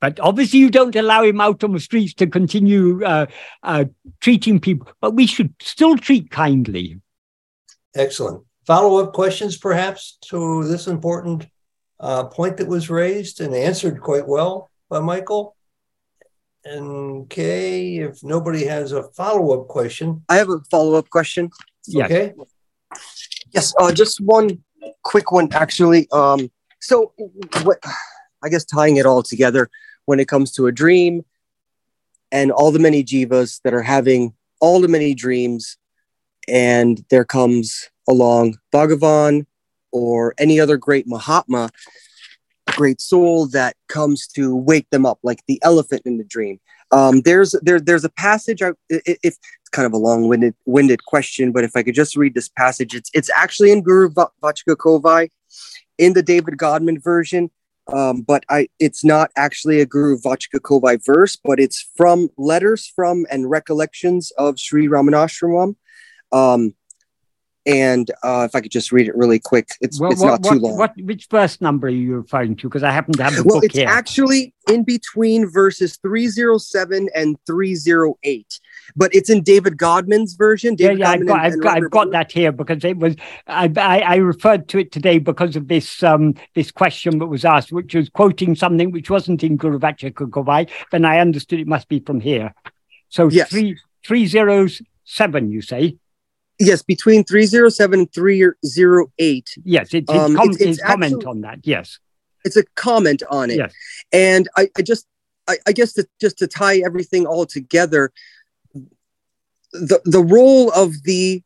B: but obviously, you don't allow him out on the streets to continue uh, uh, treating people, but we should still treat kindly.
A: Excellent. Follow up questions, perhaps, to this important uh, point that was raised and answered quite well by Michael? And Kay, if nobody has a follow up question,
D: I have a follow up question.
B: Yeah.
A: Okay.
D: Yes, uh, just one quick one, actually. Um, so, what I guess tying it all together, when it comes to a dream and all the many jivas that are having all the many dreams and there comes along Bhagavan or any other great Mahatma, great soul that comes to wake them up, like the elephant in the dream. Um, there's there, there's a passage. I, if it's kind of a long-winded winded question, but if I could just read this passage, it's it's actually in Guru Vachaka in the David Godman version, um, but I it's not actually a Guru Vachaka verse, but it's from letters from and recollections of Sri Ramanashramam. Um, and uh, if I could just read it really quick, it's,
B: well,
D: it's
B: what,
D: not too
B: what,
D: long.
B: What, which verse number are you referring to? Because I happen to have the
D: well,
B: book
D: it's
B: here.
D: actually in between verses 307 and 308, but it's in David Godman's version.
B: yeah,
D: David
B: yeah, I've got,
D: and-
B: I've
D: and
B: got, I've got that here because it was, I, I, I referred to it today because of this, um, this question that was asked, which was quoting something which wasn't in Guru Vachaka Then I understood it must be from here. So
D: Yes.
B: three, three zeros seven, you say?
D: Yes, between 307 and 308.
B: Yes, it's, it's,
D: Um,
B: com-
D: it's it's
B: comment
D: actually-
B: on that. Yes,
D: It's a comment on it.
B: yes.
D: and I, I just I, I guess to, just to tie everything all together the the role of the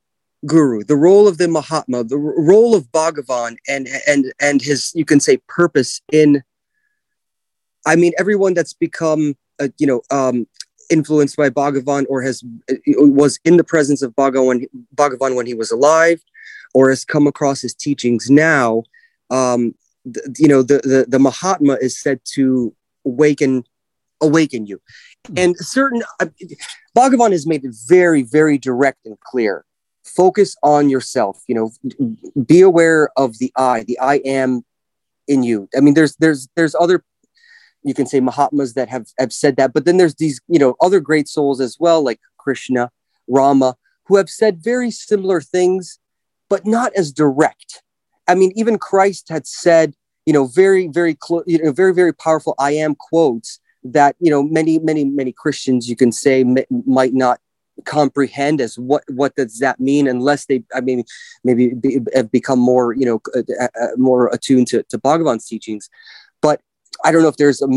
D: guru the role of the mahatma the role of bhagavan and and and his you can say purpose in i mean everyone that's become uh, you know um influenced by bhagavan or has uh, was in the presence of bhagavan bhagavan when he was alive or has come across his teachings now um th- you know the, the the mahatma is said to awaken awaken you and certain uh, bhagavan has made it very very direct and clear. Focus on yourself you know be aware of the i the i am in you. I mean there's there's there's other you can say mahatmas that have have said that but then there's these you know other great souls as well like krishna rama who have said very similar things but not as direct. I mean, even Christ had said, you know, very, very close, you know, very, very powerful I am quotes that, you know, many, many, many Christians, you can say, m- might not comprehend as what, what does that mean unless they, I mean, maybe be, have become more, you know, uh, uh, more attuned to, to Bhagavan's teachings. But I don't know if there's a,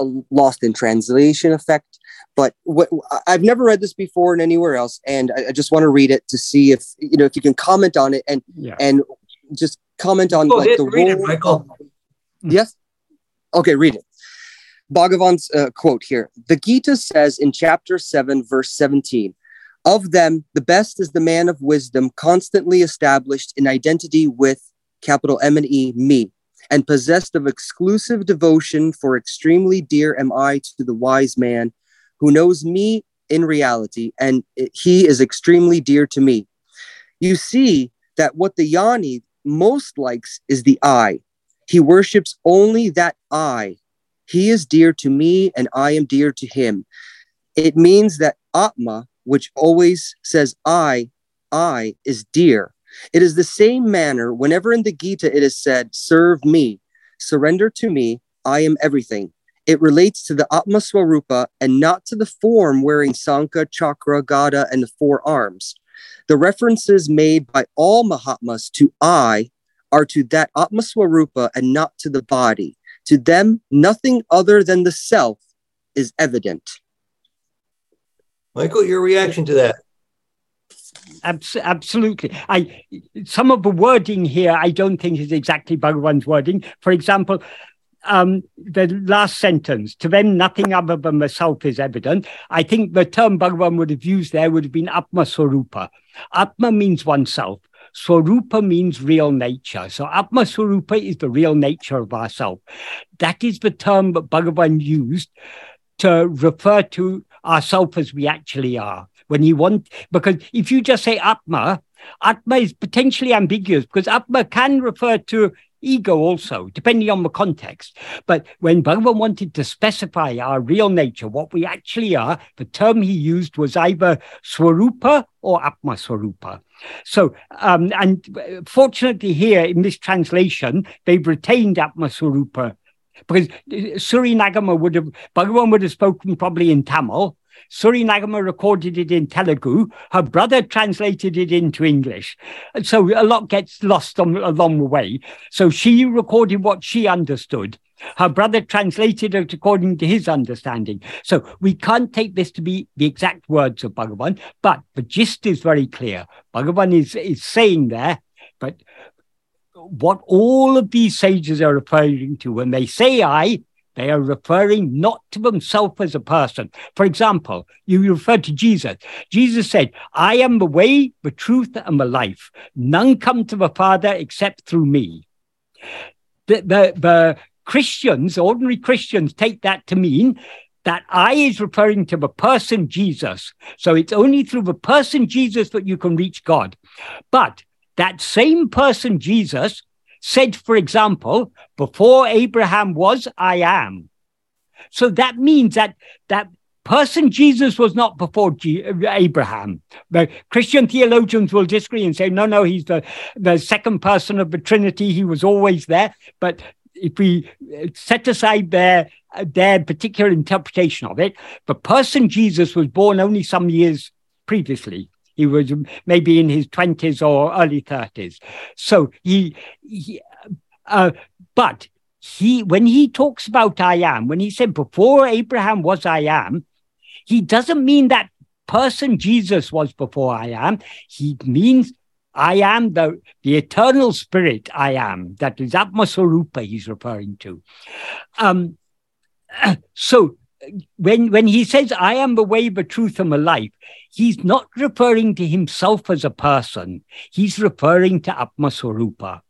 D: a lost in translation effect. But what I've never read this before and anywhere else, and I, I just want to read it to see if you know if you can comment on it and
B: Yeah.
D: and just comment on
E: Go
D: like
E: ahead,
D: the
E: read it, Michael.
D: of- yes okay read it bhagavan's uh, quote here the gita says in chapter 7 verse 17 of them the best is the man of wisdom constantly established in identity with capital m and e me and possessed of exclusive devotion for extremely dear am i to the wise man who knows me in reality and he is extremely dear to me you see that what the jnani most likes is the I. He worships only that I. He is dear to me and I am dear to him. It means that Atma, which always says I, I, is dear. It is the same manner whenever in the Gita it is said, Serve me, surrender to me, I am everything. It relates to the Atma Swarupa and not to the form wearing Sanka, Chakra, Gada, and the four arms. The references made by all Mahatmas to I are to that Atma Swarupa and not to the body. To them, nothing other than the self is evident.
A: Michael, your reaction to that?
B: Abs- absolutely. I some of the wording here I don't think is exactly Bhagavan's wording. For example, um, the last sentence, to them nothing other than the self is evident. I think the term Bhagavan would have used there would have been Atma Swarupa. Atma means oneself. Swarupa means real nature. So Atma Swarupa is the real nature of ourself. That is the term that Bhagavan used to refer to ourself as we actually are. When you want, because if you just say Atma, Atma is potentially ambiguous because Atma can refer to ego also, depending on the context. But when Bhagavan wanted to specify our real nature, what we actually are, the term he used was either Swarupa or Atma Swarupa. So, um, and fortunately, here in this translation, they've retained Atma Swarupa because Suri Nagamma would have, Bhagavan would have spoken probably in Tamil. Suri Nagamma recorded it in Telugu. Her brother translated it into English. And so a lot gets lost on, along the way. So she recorded what she understood. Her brother translated it according to his understanding. So we can't take this to be the exact words of Bhagavan, but the gist is very clear. Bhagavan is, is saying there, But what all of these sages are referring to when they say I, they are referring not to themselves as a person. For example, you refer to Jesus. Jesus said, I am the way, the truth, and the life. None come to the Father except through me. The, the, the Christians, ordinary Christians, take that to mean that I is referring to the person Jesus. So it's only through the person Jesus that you can reach God. But that same person Jesus said, for example, before Abraham was, I am. So that means that that person Jesus was not before G- uh, Abraham. The Christian theologians will disagree and say, no, no, he's the, the second person of the Trinity. He was always there. But if we uh, set aside their uh, their particular interpretation of it, the person Jesus was born only some years previously. He was maybe in his 20s or early 30s. So he, he uh, but he, when he talks about I am, when he said before Abraham was I am, he doesn't mean that person Jesus was before I am. He means I am the, the eternal spirit I am. That is Atmaswarupa he's referring to. Um, so when when he says I am the way, the truth, and the life, he's not referring to himself as a person. He's referring to Atmaswarupa.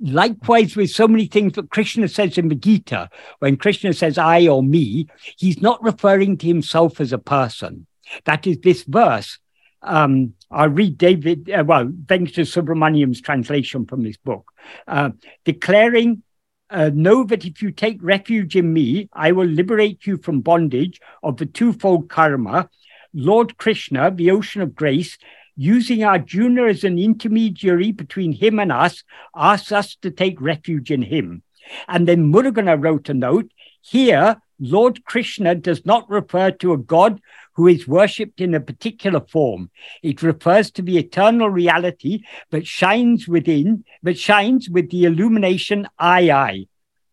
B: Likewise, with so many things that Krishna says in the Gita, when Krishna says I or me, he's not referring to himself as a person. That is this verse. Um, I'll read David, uh, well, Venkata Subramaniam's translation from this book, uh, declaring uh, know that if you take refuge in me, I will liberate you from bondage of the twofold karma. Lord Krishna, the ocean of grace, using Arjuna as an intermediary between him and us, asks us to take refuge in him. And then Muruganar wrote a note here, Lord Krishna does not refer to a God who is worshipped in a particular form. It refers to the eternal reality that shines within, that shines with the illumination I, I.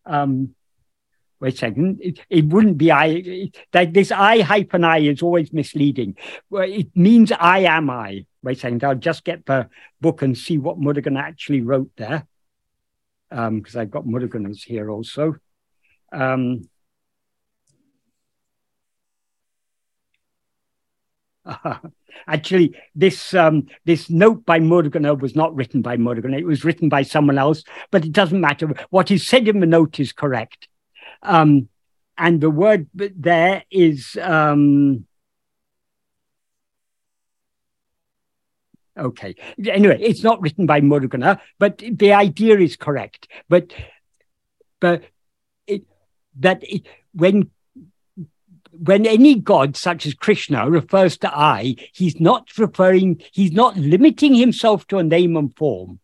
B: Um, wait a second. It, it wouldn't be I. Like this I hyphen I is always misleading. It means I am I. Wait a second. I'll just get the book and see what Murugan actually wrote there. Because um, I've got Murugan's here also. Um, Actually, this um, this note by Muruganar was not written by Muruganar. It was written by someone else, but it doesn't matter. What is said in the note is correct. Um, and the word there is um, okay. Anyway, it's not written by Muruganar, but the idea is correct. But but that when when any god such as Krishna refers to I, he's not referring, he's not limiting himself to a name and form.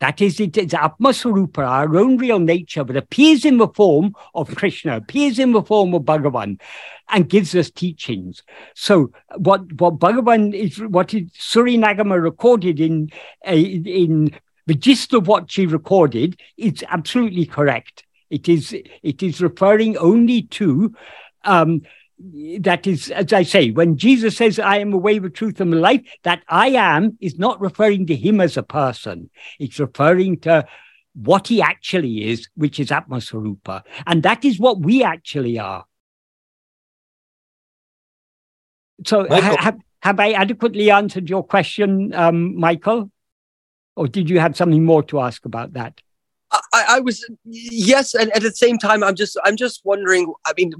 B: That is, it is Atmaswarupa, our own real nature, but appears in the form of Krishna, appears in the form of Bhagavan, and gives us teachings. So, what what Bhagavan is, what is Suri Nagamma recorded in uh, in the gist of what she recorded is absolutely correct. It is it is referring only to um, that is, as I say, when Jesus says, I am the way, the truth, and the life, that I am is not referring to him as a person. It's referring to what he actually is, which is Atmaswarupa. And that is what we actually are. So, ha- have, have I adequately answered your question, um, Michael? Or did you have something more to ask about that?
D: I, I, was yes, and at the same time, I'm just I'm just wondering. I mean,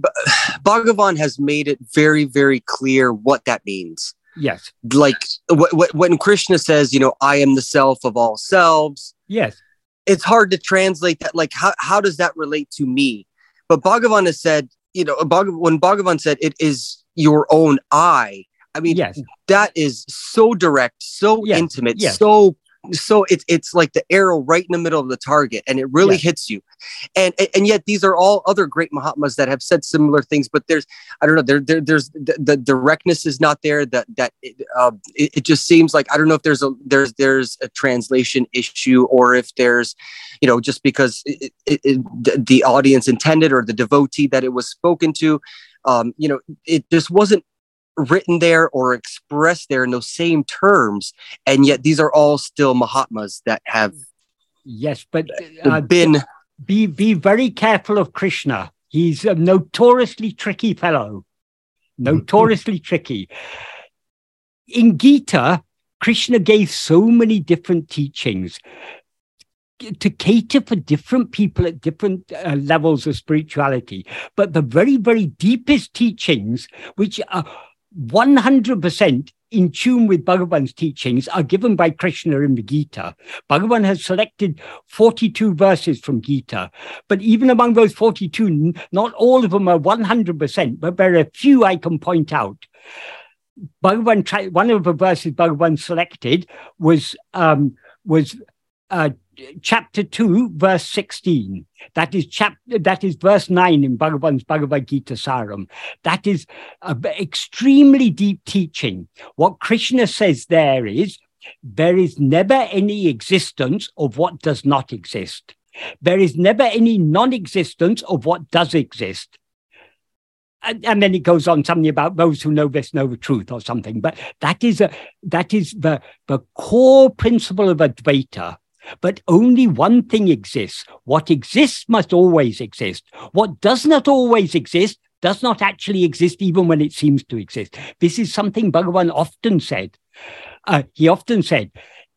D: Bhagavan has made it very very clear what that means.
B: Yes,
D: like w- w- when Krishna says, you know, I am the self of all selves.
B: Yes,
D: it's hard to translate that. Like, how how does that relate to me? But Bhagavan has said, you know, when Bhagavan said, it is your own I. I mean,
B: yes.
D: that is so direct, so
B: yes.
D: intimate,
B: yes.
D: so so it's it's like the arrow right in the middle of the target and it really yeah. hits you and and yet these are all other great mahatmas that have said similar things but there's i don't know there, there there's the, the directness is not there that that uh, it, it, just seems like i don't know if there's a there's there's a translation issue or if there's you know just because it, it, the audience intended or the devotee that it was spoken to um you know it just wasn't written there or expressed there in those same terms, and yet these are all still Mahatmas that have
B: yes, but uh,
D: been
B: be be very careful of Krishna. He's a notoriously tricky fellow, notoriously tricky. In Gita, Krishna gave so many different teachings to cater for different people at different uh, levels of spirituality. But the very, very deepest teachings, which are 100% in tune with Bhagavan's teachings, are given by Krishna in the Gita. Bhagavan has selected 42 verses from Gita. But even among those 42, not all of them are 100%, but there are a few I can point out. Bhagavan, one of the verses Bhagavan selected was um, was uh, chapter 2, verse 16. That is chapter that is verse 9 in Bhagavan's Bhagavad Gita Saram. That is a extremely deep teaching. What Krishna says there is there is never any existence of what does not exist. There is never any non-existence of what does exist. And, and, then it goes on something about those who know this know the truth or something. But that is a that is the the core principle of Advaita but only one thing exists. What exists must always exist. What does not always exist does not actually exist even when it seems to exist. This is something Bhagavan often said. Uh, he often said,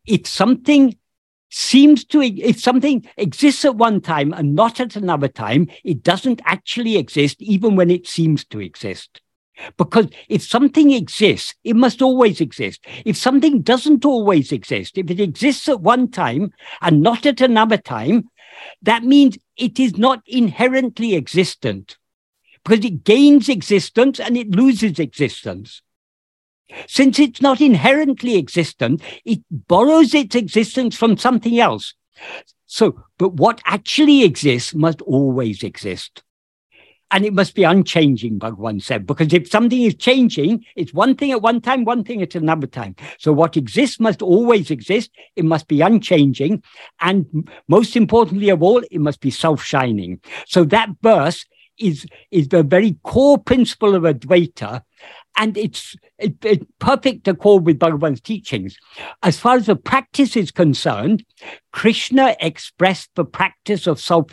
B: if something seems to, if something exists at one time and not at another time, it doesn't actually exist even when it seems to exist. Because if something exists, it must always exist. If something doesn't always exist, if it exists at one time and not at another time, that means it is not inherently existent because it gains existence and it loses existence. Since it's not inherently existent, it borrows its existence from something else. So, but what actually exists must always exist and it must be unchanging, Bhagwan said, because if something is changing, it's one thing at one time, one thing at another time. So what exists must always exist. It must be unchanging. And most importantly of all, it must be self-shining. So that verse is, is the very core principle of Advaita and it's it, it, perfect accord with Bhagavan's teachings. As far as the practice is concerned, Krishna expressed the practice of self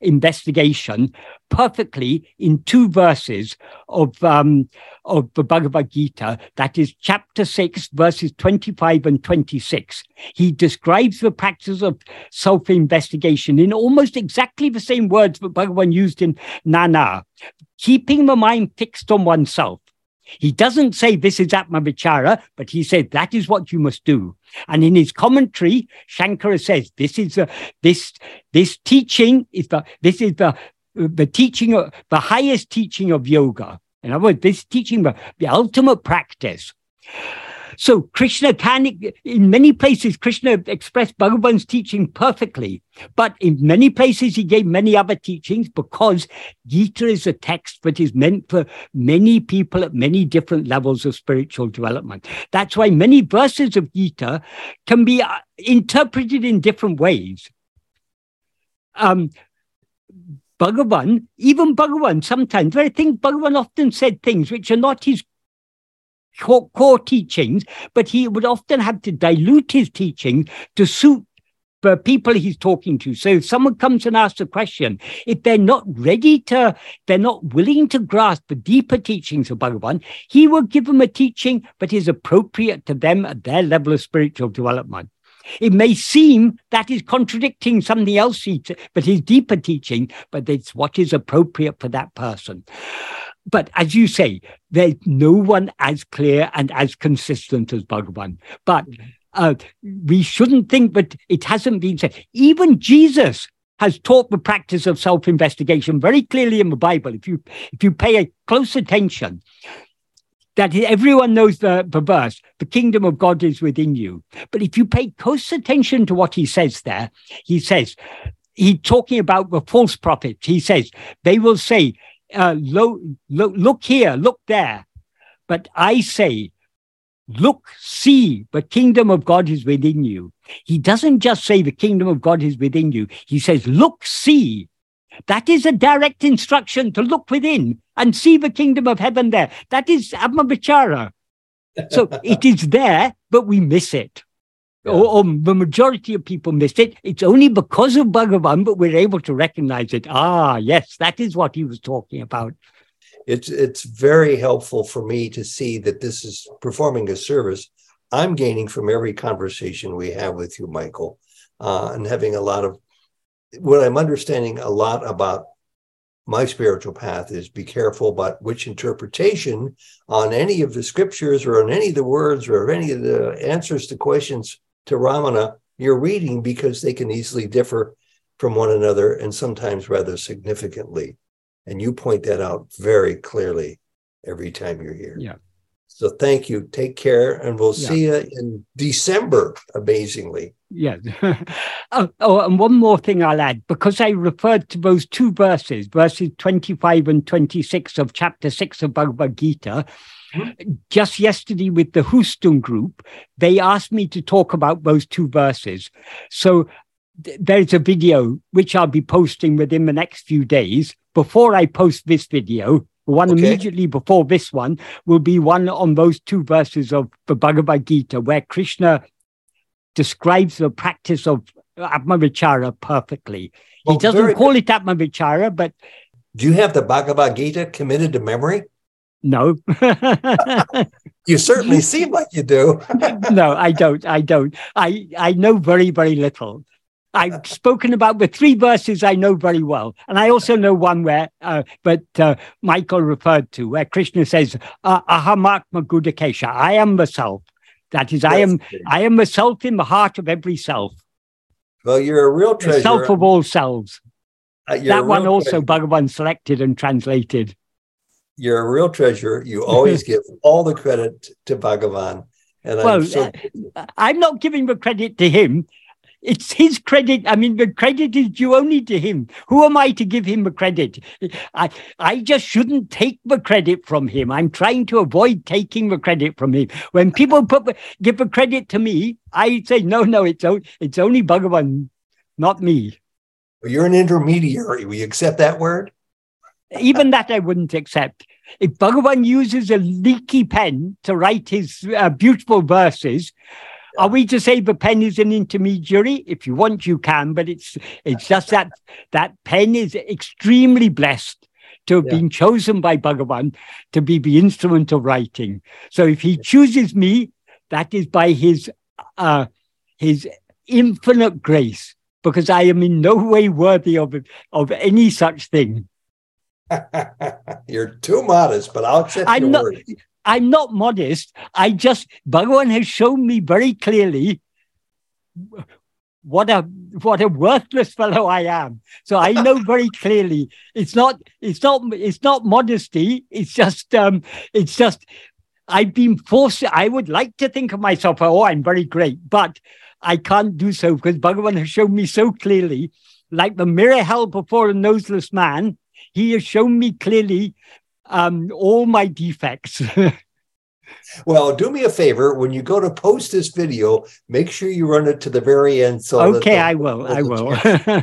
B: investigation perfectly in two verses of, um, of the Bhagavad Gita, that is chapter 6, verses 25 and 26. He describes the practice of self investigation in almost exactly the same words that Bhagavan used in Nāṉ Ār, keeping the mind fixed on oneself. He doesn't say this is Atma Vichara, but he said that is what you must do. And in his commentary, Shankara says this is a, this this teaching is the this is the the teaching of the highest teaching of yoga. In other words, this teaching the, the ultimate practice. So Krishna can, in many places, Krishna expressed Bhagavan's teaching perfectly, but in many places he gave many other teachings because Gita is a text that is meant for many people at many different levels of spiritual development. That's why many verses of Gita can be uh, interpreted in different ways. Um, Bhagavan, even Bhagavan, sometimes, I think Bhagavan often said things which are not his core, core teachings, but he would often have to dilute his teaching to suit the people he's talking to. So if someone comes and asks a question, if they're not ready to, they're not willing to grasp the deeper teachings of Bhagavan, he will give them a teaching that is appropriate to them at their level of spiritual development. It may seem that is contradicting something else, but his deeper teaching, but it's what is appropriate for that person but as you say, there's no one as clear and as consistent as Bhagavan. But mm-hmm. uh, we shouldn't think that it hasn't been said. Even Jesus has taught the practice of self-investigation very clearly in the Bible. If you if you pay a close attention, that everyone knows the, the verse, the kingdom of God is within you. But if you pay close attention to what he says there, he says, he's talking about the false prophets. He says, they will say, uh, lo, lo, look here, look there. But I say, look, see, the kingdom of God is within you. He doesn't just say the kingdom of God is within you. He says, look, see. That is a direct instruction to look within and see the kingdom of heaven there. That is Atmavichara. So it is there, but we miss it. Yeah. Or, or, the majority of people missed it. It's only because of Bhagavan, but we're able to recognize it. Ah, yes, that is what he was talking about.
A: It's it's very helpful for me to see that this is performing a service. I'm gaining from every conversation we have with you, Michael, uh, and having a lot of what I'm understanding a lot about my spiritual path is be careful about which interpretation on any of the scriptures or on any of the words or any of the answers to questions to Ramana you're reading because they can easily differ from one another and sometimes rather significantly. And you point that out very clearly every time you're here.
B: Yeah.
A: So thank you. Take care, and we'll yeah. see you in December. Amazingly.
B: Yeah. oh, oh, and one more thing I'll add because I referred to those two verses, verses 25 and 26 of chapter 6 of Bhagavad Gita. Mm-hmm. Just yesterday, with the Houston group, they asked me to talk about those two verses. So th- there's a video which I'll be posting within the next few days. Before I post this video, the one okay. immediately before this one will be one on those two verses of the Bhagavad Gita, where Krishna describes the practice of Atmavichara perfectly. Well, he doesn't call good. it Atmavichara, but.
A: Do you have the Bhagavad Gita committed to memory?
B: No.
A: you certainly seem like you do.
B: no, I don't. I don't. I, I know very, very little. I've spoken about the three verses I know very well. And I also know one where, uh, but uh, Michael referred to, where Krishna says, uh, Ahamatma Gudakesha, I am the self. That is, I am, I am the self in the heart of every self.
A: Well, you're a real treasure.
B: The self of all selves. Uh, that one also treasure. Bhagavan selected and translated.
A: You're a real treasure. You always give all the credit to Bhagavan. And well, I'm, so-
B: uh, I'm not giving the credit to him it's his credit. I mean, the credit is due only to him. Who am I to give him the credit? I, I just shouldn't take the credit from him. I'm trying to avoid taking the credit from him. When people put give the credit to me, I say, no, no, it's, it's only Bhagavan, not me.
A: You're an intermediary. We accept that word?
B: Even that I wouldn't accept. If Bhagavan uses a leaky pen to write his uh, beautiful verses, are we to say the pen is an intermediary? If you want, you can, but it's it's just that that pen is extremely blessed to have yeah. been chosen by Bhagavan to be the instrument of writing. So if he chooses me, that is by his uh, his infinite grace, because I am in no way worthy of of any such thing.
A: You're too modest, but I'll accept I'm your not, word.
B: I'm not modest. I just, Bhagavan has shown me very clearly what a what a worthless fellow I am. So I know very clearly it's not it's not it's not modesty. It's just um it's just I've been forced. I would like to think of myself, oh, I'm very great, but I can't do so because Bhagavan has shown me so clearly, like the mirror held before a noseless man. He has shown me clearly um, all my defects.
A: well, do me a favor when you go to post this video, make sure you run it to the very end. So
B: okay, I will. I will.